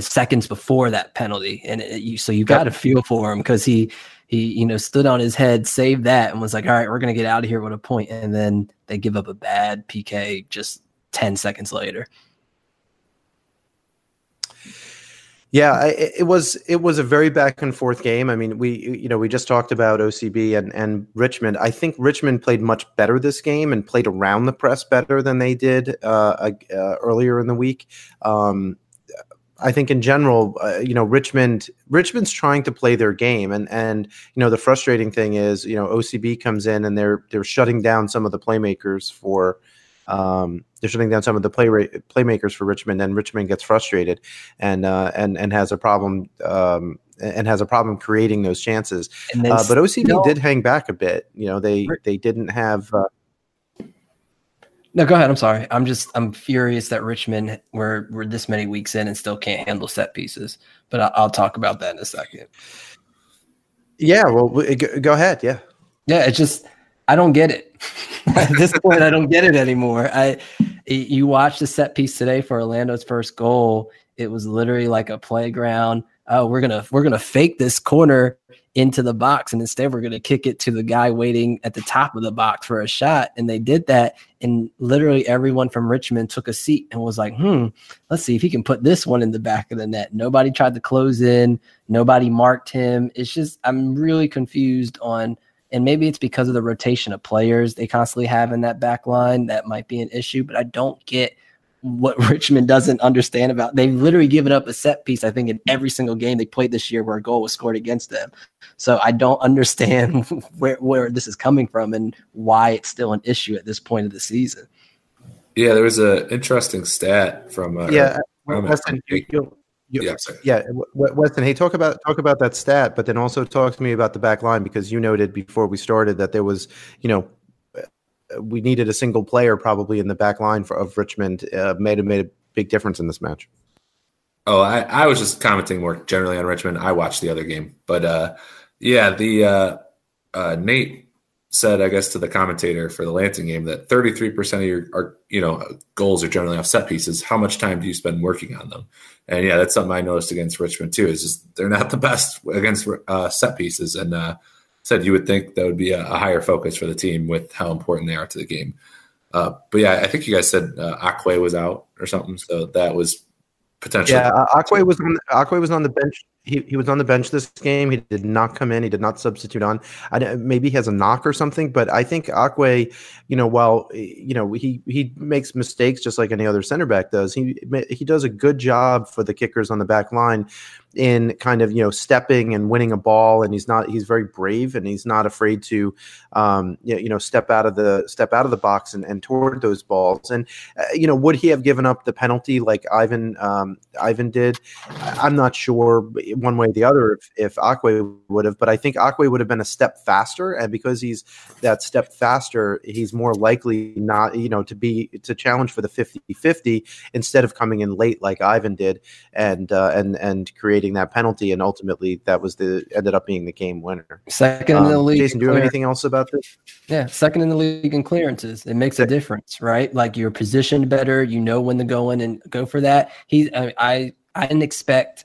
seconds before that penalty, and it, you, so you got to feel for him because he he you know stood on his head, saved that, and was like, "All right, we're gonna get out of here with a point," and then they give up a bad PK just ten seconds later. Yeah, it, was it was a very back and forth game. I mean, we you know we just talked about OCB and and Richmond. I think Richmond played much better this game and played around the press better than they did uh, uh, earlier in the week. Um, I think in general, uh, you know, Richmond Richmond's trying to play their game, and and you know the frustrating thing is, you know, OCB comes in and they're they're shutting down some of the playmakers for, um, they're shutting down some of the play playmakers for Richmond, and Richmond gets frustrated, and uh, and and has a problem, um, and has a problem creating those chances. Uh, but OCB did hang back a bit. You know, they they didn't have. No, go ahead. I'm sorry. I'm just I'm furious that Richmond we're we're this many weeks in and still can't handle set pieces. But I'll, I'll talk about that in a second. Yeah. Well, go ahead. Yeah. Yeah. It's just I don't get it. At this point, I don't get it anymore. I you watched the set piece today for Orlando's first goal. It was literally like a playground. Oh, we're gonna we're gonna fake this corner into the box and instead we're going to kick it to the guy waiting at the top of the box for a shot and they did that and literally everyone from richmond took a seat and was like hmm let's see if he can put this one in the back of the net. Nobody tried to close in nobody marked him. It's just i'm really confused on and maybe it's because of the rotation of players they constantly have in that back line that might be an issue but i don't get what Richmond doesn't understand about. They've literally given up a set piece, I think, in every single game they played this year where a goal was scored against them. So I don't understand where, where this is coming from and why it's still an issue at this point of the season. Yeah, there was an interesting stat from uh, yeah, Weston, you, you, you, yeah, yeah, Weston. Hey, talk about talk about that stat, but then also talk to me about the back line because you noted before we started that there was, you know, we needed a single player probably in the back line for, of Richmond. Uh, made made a big difference in this match. Oh, I, I was just commenting more generally on Richmond. I watched the other game, but uh, yeah, the uh, uh Nate said, I guess, to the commentator for the Lansing game that 33% of your are, you know goals are generally off set pieces. How much time do you spend working on them? And yeah, that's something I noticed against Richmond too. Is just they're not the best against uh, set pieces, and uh, said you would think that would be a, a, higher focus for the team with how important they are to the game. Uh, but yeah, I think you guys said uh, Akwe was out or something, so that was potentially. Yeah, Akwe was on. Akwe was on the bench. He, he was on the bench this game. He did not come in. He did not substitute on. I, maybe he has a knock or something, but I think Akwe, you know, while you know he he makes mistakes just like any other center back does, he he does a good job for the kickers on the back line in kind of you know stepping and winning a ball and he's not he's very brave and he's not afraid to um, you know step out of the step out of the box and, and toward those balls and uh, you know would he have given up the penalty like Ivan um, Ivan did I'm not sure one way or the other if, if Akwe would have but I think Akwe would have been a step faster and because he's that step faster he's more likely not you know to be to challenge for the 50-50 instead of coming in late like Ivan did and uh, and and creating that penalty, and ultimately that was the ended up being the game winner. Second um, in the um, league. Jason, do you have anything else about this? Yeah, second in the league in clearances. It makes a difference, right? Like you're positioned better. You know when to go in and go for that. He, I, I, I didn't expect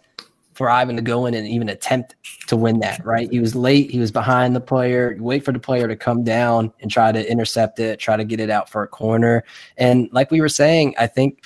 for Ivan to go in and even attempt to win that, right? He was late, he was behind the player. You wait for the player to come down and try to intercept it, try to get it out for a corner. And like we were saying, I think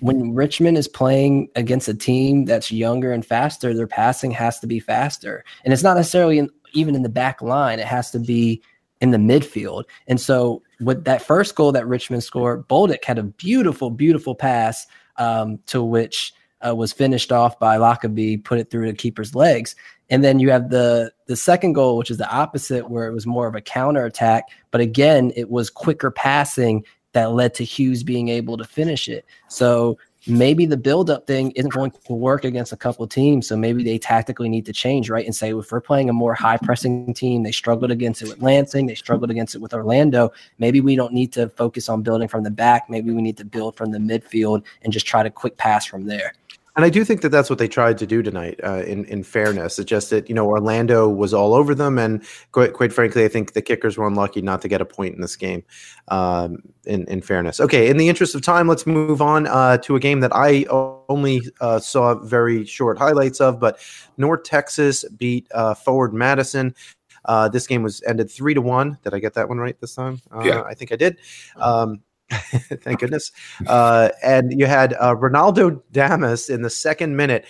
when Richmond is playing against a team that's younger and faster, their passing has to be faster. And it's not necessarily in, even in the back line, it has to be in the midfield. And so, with that first goal that Richmond scored, Bolduc had a beautiful, beautiful pass um, to which uh, was finished off by Lockerbie, put it through the keeper's legs. And then you have the the second goal, which is the opposite, where it was more of a counter attack. But again, it was quicker passing that led to Hughes being able to finish it. So maybe the build-up thing isn't going to work against a couple teams. So maybe they tactically need to change, right? And say if we're playing a more high-pressing team, they struggled against it with Lansing, they struggled against it with Orlando. Maybe we don't need to focus on building from the back. Maybe we need to build from the midfield and just try to quick pass from there. And I do think that that's what they tried to do tonight. Uh, in in fairness, it's just that you know Orlando was all over them, and quite, quite frankly, I think the kickers were unlucky not to get a point in this game. Um, in in fairness, okay. In the interest of time, let's move on uh, to a game that I only uh, saw very short highlights of, but North Texas beat uh, Forward Madison. Uh, this game was ended three to one. Did I get that one right this time? Uh, yeah, I think I did. Um, Thank goodness. Uh, and you had uh, Ronaldo Damus in the second minute.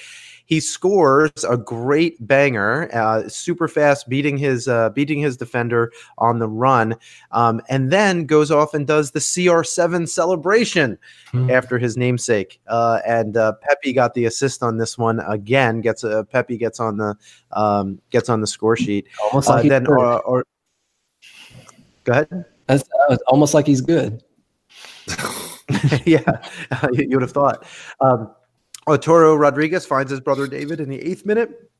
He scores a great banger, uh, super fast, beating his uh, beating his defender on the run, um, and then goes off and does the CR7 celebration mm-hmm. after his namesake. Uh, and uh, Pepi got the assist on this one again. Gets a Pepi gets on the um, gets on the score sheet. Almost like then, or, or, go ahead. That's, almost like he's good. yeah, you, would have thought. Um, Arturo Rodriguez finds his brother David in the eighth minute.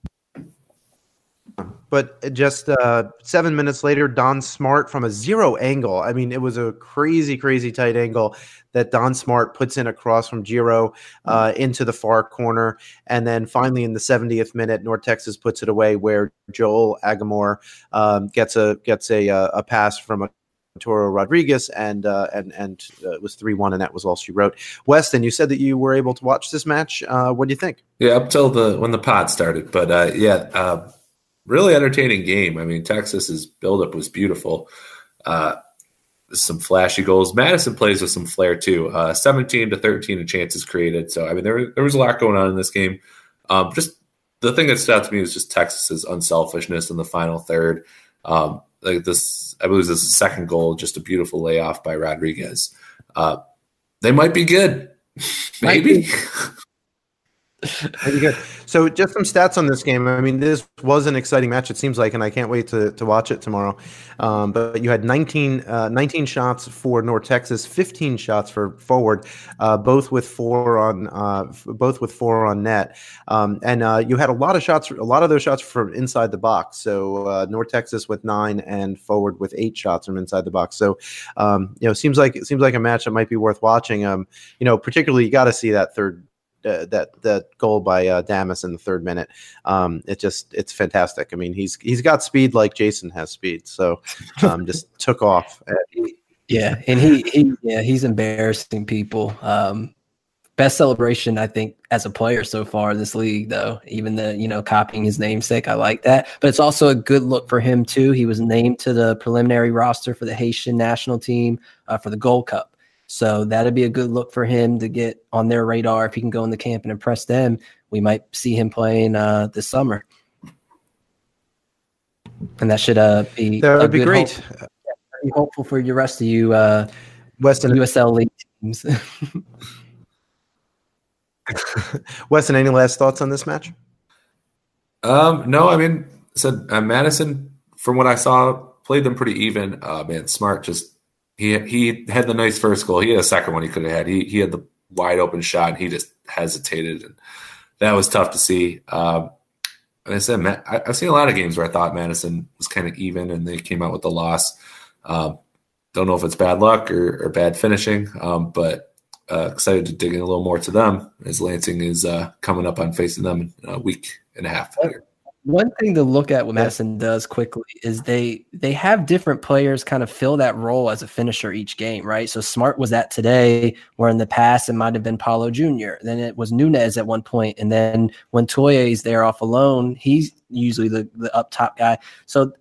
But just uh, seven minutes later, Don Smart from a zero angle. I mean, it was a crazy, crazy tight angle that Don Smart puts in across from Giro uh, into the far corner. And then finally, in the 70th minute, North Texas puts it away where Joel Agamore um, gets a gets a, uh, a pass from a Toro Rodriguez, and uh, and and uh, it was three one, and that was all she wrote. Weston, you said that you were able to watch this match. Uh, what do you think? Yeah, up till the when the pod started, but uh, yeah, uh, really entertaining game. I mean, Texas's buildup was beautiful. Uh, some flashy goals. Madison plays with some flair too. Seventeen to thirteen of chances created. So I mean, there there was a lot going on in this game. Um, just the thing that stood out to me was just Texas's unselfishness in the final third. Um, like this, I believe this is the second goal, just a beautiful layoff by Rodriguez. Uh, they might be good, maybe. Maybe good. So, just some stats on this game. I mean, this was an exciting match, it seems like, and I can't wait to, to watch it tomorrow. Um, but you had 19, uh, 19 shots for North Texas, 15 shots for forward, uh, both with four on uh, both with four on net. Um, and uh, you had a lot of shots, a lot of those shots from inside the box. So, uh, North Texas with nine and forward with eight shots from inside the box. So, um, you know, seems like it seems like a match that might be worth watching. Um, you know, particularly you got to see that third uh, that that goal by uh, Damus in the third minute. Um, it just it's fantastic. I mean, he's he's got speed like Jason has speed, so um, just took off. Yeah, and he he yeah he's embarrassing people. Um, best celebration I think as a player so far in this league, though. Even the you know copying his namesake, I like that. But it's also a good look for him too. He was named to the preliminary roster for the Haitian national team uh, for the Gold Cup. So that'd be a good look for him to get on their radar. If he can go in the camp and impress them, we might see him playing uh, this summer. And that should uh, be that would be great. Hope, be hopeful for the rest of you uh, Weston USL League teams. Weston, any last thoughts on this match? Um, no, I mean, said uh, Madison, from what I saw, played them pretty even. Uh, man, smart. Just he he had the nice first goal. He had a second one he could have had. He he had the wide open shot. And he just hesitated, and that was tough to see. Um, and I said, Matt, I, have seen a lot of games where I thought Madison was kind of even, and they came out with the loss. Um, don't know if it's bad luck or, or bad finishing, um, but uh, excited to dig in a little more to them as Lansing is uh, coming up on facing them in a week and a half. Later. One thing to look at what Madison does quickly is they they have different players kind of fill that role as a finisher each game, right? So Smart was that today, where in the past it might have been Paulo Jr. Then it was Nunez at one point, and then when Toye is there off alone, he's usually the the up top guy. So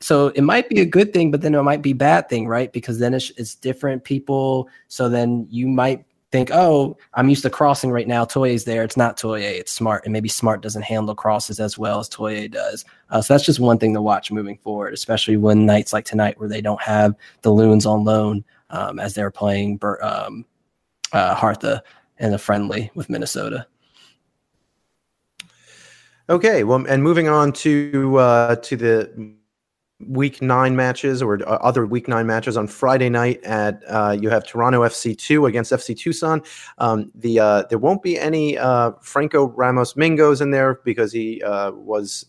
so it might be a good thing, but then it might be bad thing, right? Because then it's, it's different people. So then you might think, oh, I'm used to crossing right now. Toye's there. It's not Toye. It's Smart, and maybe Smart doesn't handle crosses as well as Toye does. Uh, so that's just one thing to watch moving forward, especially when nights like tonight where they don't have the loons on loan um, as they're playing um, uh, Hartha in a friendly with Minnesota. Okay, well, and moving on to uh, to the week nine matches or uh, other week nine matches on Friday night at uh, you have Toronto FC two against FC Tucson. Um, the uh, there won't be any uh, Franco Ramos Mingos in there because he uh, was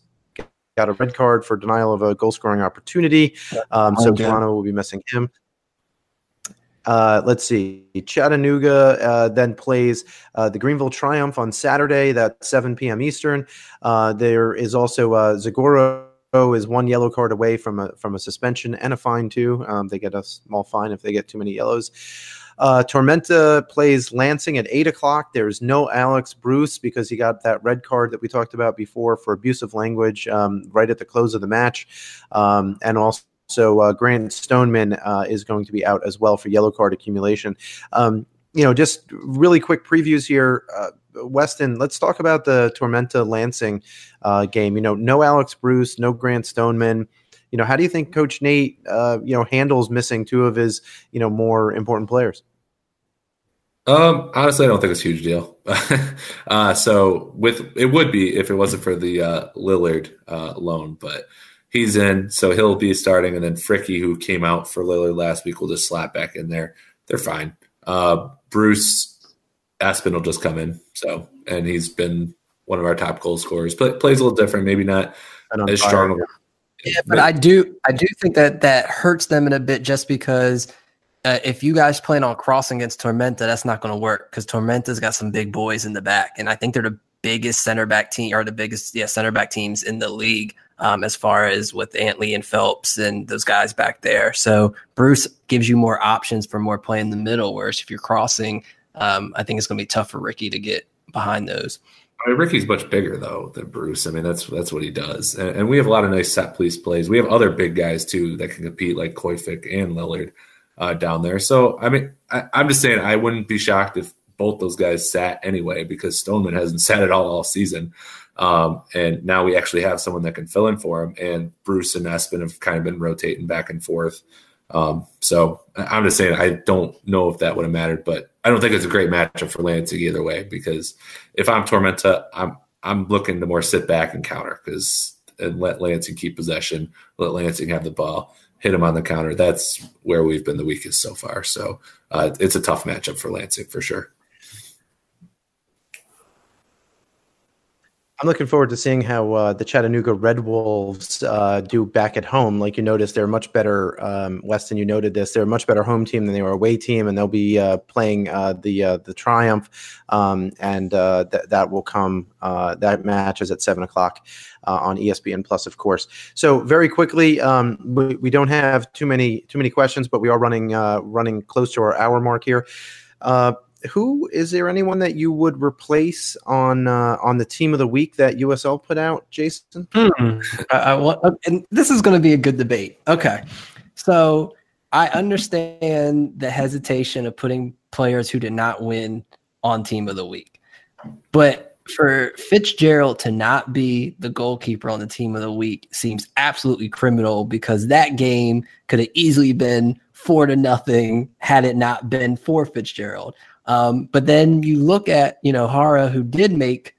got a red card for denial of a goal scoring opportunity. Um, so Toronto will be missing him. Uh, let's see. Chattanooga uh, then plays uh, the Greenville Triumph on Saturday. That's 7 p.m. Eastern. Uh, there is also Zagoro is one yellow card away from a from a suspension and a fine too. Um, they get a small fine if they get too many yellows. Uh, Tormenta plays Lansing at eight o'clock. There's no Alex Bruce because he got that red card that we talked about before for abusive language um, right at the close of the match, um, and also. So uh, Grant Stoneman uh, is going to be out as well for yellow card accumulation. Um, you know, just really quick previews here. Uh, Weston, let's talk about the Tormenta Lansing uh, game. You know, no Alex Bruce, no Grant Stoneman. You know, how do you think Coach Nate, uh, you know, handles missing two of his, you know, more important players? Um, honestly, I don't think it's a huge deal. uh, so with it would be if it wasn't for the uh, Lillard uh, loan, but he's in, so he'll be starting, and then Fricky, who came out for Lillard last week, will just slap back in there. They're fine. Uh, Bruce Aspen will just come in. So, and he's been one of our top goal scorers. Play, plays a little different, maybe not as fire. strong. Yeah, but I do, I do think that that hurts them in a bit just because uh, if you guys plan on crossing against Tormenta, that's not going to work because Tormenta's got some big boys in the back, and I think they're the biggest center back team or the biggest yeah center back teams in the league um, as far as with Antley and Phelps and those guys back there. So Bruce gives you more options for more play in the middle. Whereas if you're crossing, um, I think it's going to be tough for Ricky to get behind those. I mean, Ricky's much bigger though than Bruce. I mean, that's that's what he does, and, and, we have a lot of nice set police plays. We have other big guys too that can compete, like Koyfik and Lillard uh, down there. So, I mean, I, I'm just saying, I wouldn't be shocked if both those guys sat anyway, because Stoneman hasn't sat at all all season. Um, and now we actually have someone that can fill in for him. And Bruce and Espen have kind of been rotating back and forth. Um, so I'm just saying I don't know if that would have mattered, but I don't think it's a great matchup for Lansing either way because if I'm Tormenta, I'm I'm looking to more sit back and counter because and let Lansing keep possession, let Lansing have the ball, hit him on the counter. That's where we've been the weakest so far. So uh, it's a tough matchup for Lansing for sure. I'm looking forward to seeing how uh, the Chattanooga Red Wolves uh, do back at home. Like you noticed, they're much better. Um, Weston, you noted this. They're a much better home team than they were away team, and they'll be uh, playing uh, the uh, the Triumph, um, and uh, th- that will come. that match is at seven o'clock on ESPN Plus, of course. So very quickly, um, we, we don't have too many too many questions, but we are running running close to our hour mark here who is there anyone that you would replace on uh, on the team of the week that USL put out, Jason? Hmm. I, I, and this is going to be a good debate. Okay, so I understand the hesitation of putting players who did not win on team of the week. But for Fitzgerald to not be the goalkeeper on the team of the week seems absolutely criminal because that game could have easily been four to nothing had it not been for Fitzgerald. Um, but then you look at, you know, Hara, who did make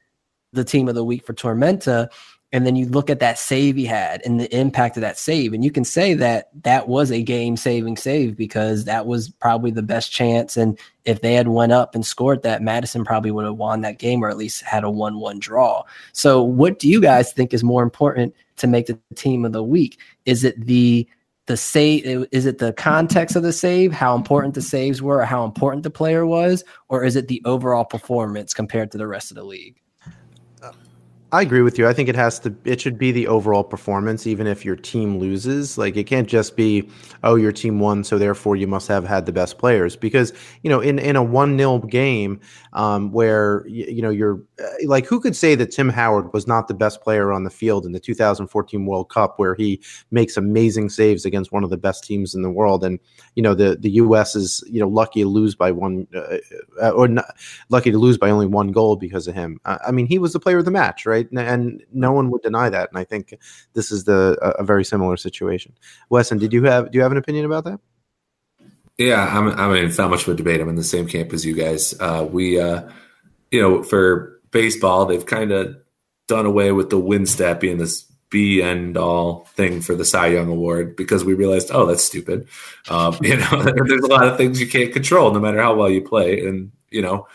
the team of the week for Tormenta, and then you look at that save he had and the impact of that save. And you can say that that was a game saving save because that was probably the best chance. And if they had went up and scored that madison probably would have won that game or at least had a 1-1 draw. So what do you guys think is more important to make the team of the week? Is it the the save is it the context of the save how important the saves were or how important the player was or is it the overall performance compared to the rest of the league I agree with you. I think it has to it should be the overall performance even if your team loses. Like it can't just be oh your team won so therefore you must have had the best players because you know in in a 1-0 game um, where you, you know you're like who could say that Tim Howard was not the best player on the field in the 2014 World Cup where he makes amazing saves against one of the best teams in the world and you know the the US is you know lucky to lose by one uh, uh, or not, lucky to lose by only one goal because of him. Uh, I mean he was the player of the match, right? right? And no one would deny that. And I think this is the a, very similar situation. Weston, did you have do you have an opinion about that? Yeah, I'm. I mean, it's not much of a debate. I'm in the same camp as you guys. Uh, we, uh, you know, for baseball, they've kind of done away with the win stat being this be end all thing for the Cy Young Award because we realized, oh, that's stupid. Um, you know, there's a lot of things you can't control, no matter how well you play, and you know,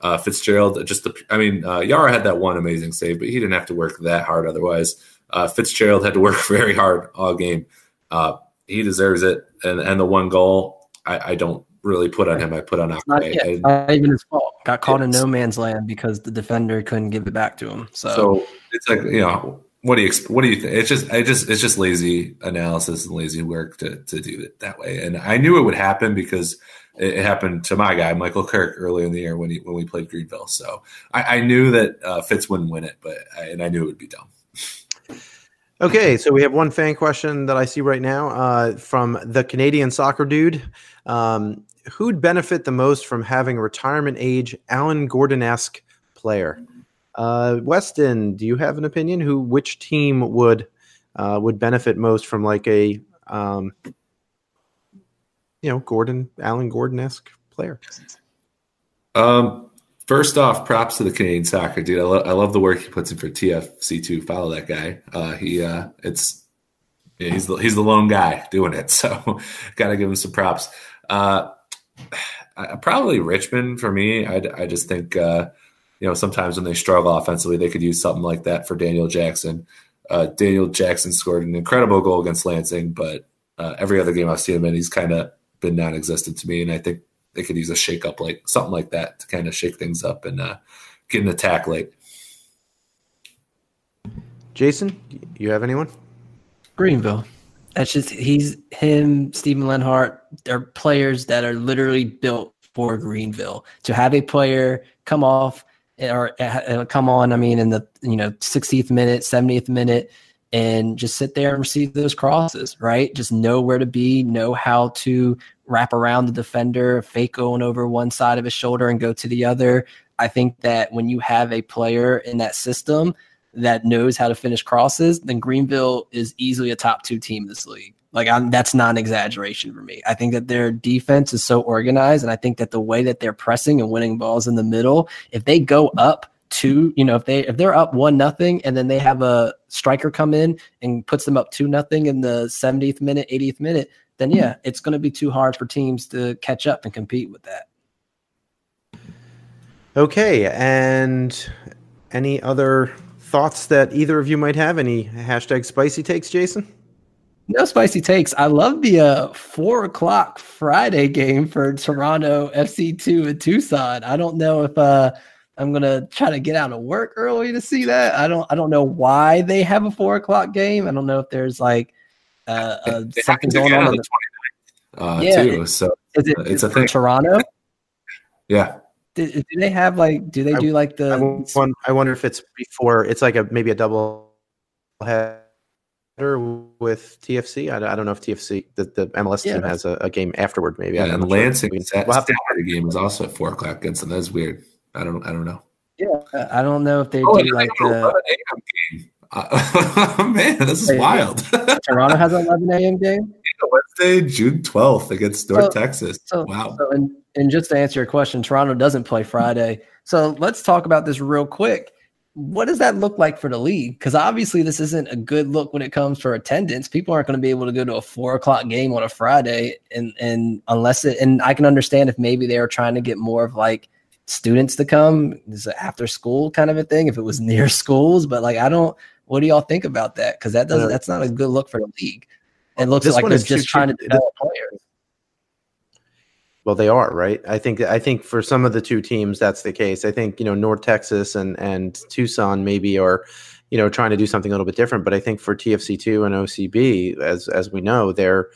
uh, Fitzgerald, just the, I mean, uh, Jara had that one amazing save, but he didn't have to work that hard otherwise. Uh, Fitzgerald had to work very hard all game. Uh, he deserves it. And, and the one goal, I, I don't really put on him. I put on Akpe. Not, yet. not even his fault. Got caught in no man's land because the defender couldn't give it back to him. So, so it's like, you know, what do you what do you think? It's just I just it's just lazy analysis and lazy work to to do it that way. And I knew it would happen because it, happened to my guy Michael Kirk early in the year when he when we played Greenville. So I, I knew that uh, Fitz wouldn't win it, but I, and I knew it would be dumb. Okay, so we have one fan question that I see right now uh, from the Canadian soccer dude. Um, who'd benefit the most from having a retirement age Alan Gordon esque player? Uh, Weston, do you have an opinion? Who, which team would uh, would benefit most from like a um, you know, Gordon, Alan Gordon esque player? Um, first off, props to the Canadian soccer dude. I, lo- I love the work he puts in for TFC2. Follow that guy. Uh, he, uh, it's, yeah, he's the, he's the lone guy doing it. So got to give him some props. Uh, I, probably Richmond for me. I, I just think, uh, you know, sometimes when they struggle offensively, they could use something like that for Daniel Jackson. Uh, Daniel Jackson scored an incredible goal against Lansing, but uh, every other game I've seen him in, he's kind of been non-existent to me, and I think they could use a shake up like something like that to kind of shake things up and uh, get an attack late. Jason, you have anyone? Greenville. That's just he's him, Stephen Lenhart. They're players that are literally built for Greenville. To have a player come off or uh, come on, I mean, in the you know 60th minute, 70th minute, and just sit there and receive those crosses, right? Just know where to be, know how to wrap around the defender, fake going over one side of his shoulder and go to the other. I think that when you have a player in that system that knows how to finish crosses, then Greenville is easily a top two team in this league. Like I'm, that's not an exaggeration for me. I think that their defense is so organized, and I think that the way that they're pressing and winning balls in the middle, if they go up two, you know, if they if they're up one nothing and then they have a striker come in and puts them up two nothing in the 70th minute, 80th minute, then yeah, it's going to be too hard for teams to catch up and compete with that. Okay, and any other thoughts that either of you might have? Any hashtag spicy takes, Jason? No spicy takes. I love the uh, four o'clock Friday game for Toronto FC two and Tucson. I don't know if uh, I'm gonna try to get out of work early to see that. I don't I don't know why they have a four o'clock game. I don't know if there's like uh, uh something going on. on the, uh, yeah, too. So is it, it's a thing. Toronto. Yeah. Do, do, they have like? Do they do like the? I wonder, I wonder if it's before. It's like a maybe a double header with TFC. I, I, don't know if TFC the, the MLS Yeah, team has a, a game afterward. Maybe Yeah, and not sure. Lansing We- Sat- we'll have to- game is also at four o'clock against them. That's weird. I don't. I don't know. Yeah, I don't know if they Oh, do like they have an the 11 a.m. game. Uh, man, this is Wait, wild. Toronto has an 11 a.m. game. Wednesday, June twelfth against North So- Texas. So, wow. so and, and just to answer your question, Toronto doesn't play Friday. So let's talk about this real quick. What does that look like for the league? Because obviously, this isn't a good look when it comes for attendance. People aren't going to be able to go to a four o'clock game on a Friday, and and unless it, and I can understand if maybe they were trying to get more of like students to come, this is after school kind of a thing. If it was near schools, but like I don't. What do y'all think about that? Because that doesn't. Uh, That's not a good look for the league. It looks This like they're just trying to develop players. Well, they are right. I think I think for some of the two teams that's the case. I think you know North Texas and and Tucson maybe are you know trying to do something a little bit different. But I think for TFC two and OCB, as as we know, they're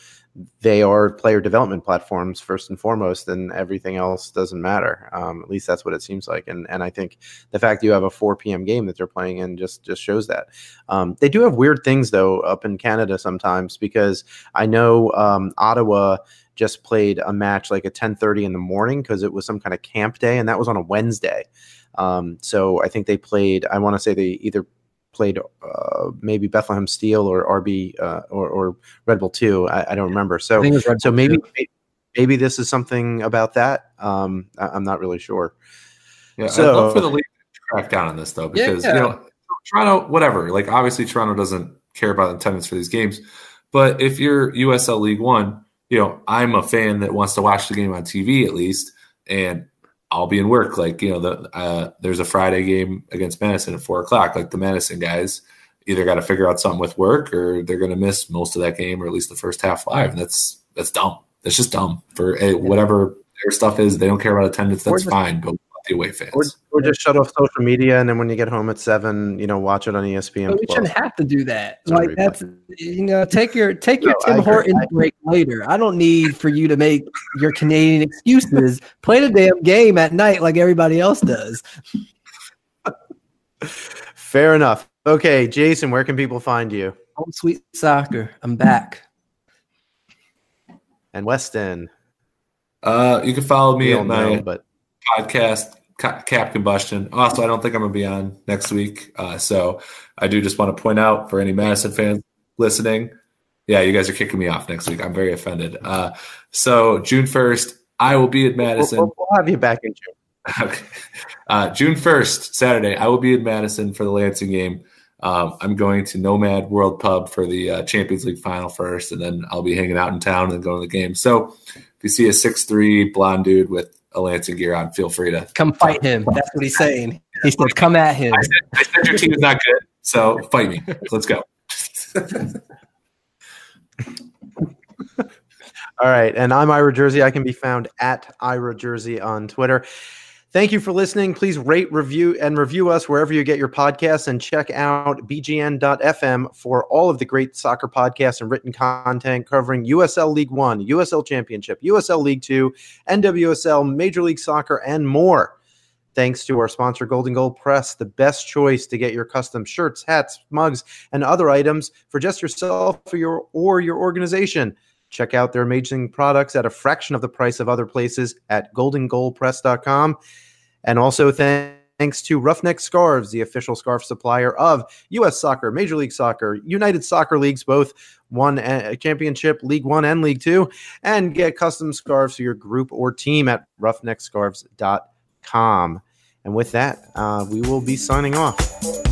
they are player development platforms first and foremost, and everything else doesn't matter. Um, at least that's what it seems like. And and I think the fact you have a 4 p.m. game that they're playing in just just shows that. Um, they do have weird things though up in Canada sometimes because I know um, Ottawa just played a match like at 10:30 in the morning because it was some kind of camp day and that was on a Wednesday. Um, so I think they played. I want to say they either played uh, maybe Bethlehem Steel or RB uh, or, or Red Bull Two. I, I don't remember. So I think it was Red so Bull maybe too. maybe this is something about that. Um, I, I'm not really sure. Yeah, I'd So- love for the league to crack down on this though, because Yeah. you know Toronto, whatever. Like obviously Toronto doesn't care about attendance for these games, but if you're USL League One, you know I'm a fan that wants to watch the game on TV at least, and I'll be in work. Like you know the uh, there's a Friday game against Madison at four o'clock. Like the Madison guys either got to figure out something with work or they're going to miss most of that game or at least the first half live, and that's that's dumb. That's just dumb for eh, whatever their stuff is. They don't care about attendance. That's fine, but the away fans. Or, or just shut off social media and then when you get home at seven, you know, watch it on ESPN. But we shouldn't have to do that. It's on Like replay. that's you know, take your take your No, I Tim. Horton break later. I don't need for you to make your Canadian excuses. Play the damn game at night like everybody else does. Fair enough. Okay, Jason, where can people find you? Home sweet soccer. I'm back. And Weston. Uh, you can follow me We at all my know, but podcast, Ca- Cap Combustion. Also, I don't think I'm going to be on next week. Uh, so I do just want to point out for any Madison fans listening, yeah, you guys are kicking me off next week. I'm very offended. Uh, so June 1st, I will be at Madison. we'll- we'll have you back in June. Okay. Uh, June 1st, Saturday, I will be in Madison for the Lansing game. Um, I'm going to Nomad World Pub for the uh, Champions League final first, and then I'll be hanging out in town and then going to the game. So if you see a 6'3 blonde dude with a Lansing gear on, feel free to. Come fight him. That's what he's saying. He said, "Come at him." I said, I said your team is not good, so fight me. Let's go. All right. And I'm Ira Jersey. I can be found at Ira Jersey on Twitter. Thank you for listening. Please rate, review, and review us wherever you get your podcasts and check out bgn.fm for all of the great soccer podcasts and written content covering USL League One, USL Championship, USL League Two, NWSL, Major League Soccer, and more. Thanks to our sponsor, Golden Goal Press, the best choice to get your custom shirts, hats, mugs, and other items for just yourself or your, or your organization. Check out their amazing products at a fraction of the price of other places at goldengoalpress.com. And also thanks to Roughneck Scarves, the official scarf supplier of U.S. Soccer, Major League Soccer, United Soccer Leagues, both one uh, championship, League One and League Two, and get custom scarves for your group or team at roughneckscarves.com. And with that, uh, we will be signing off.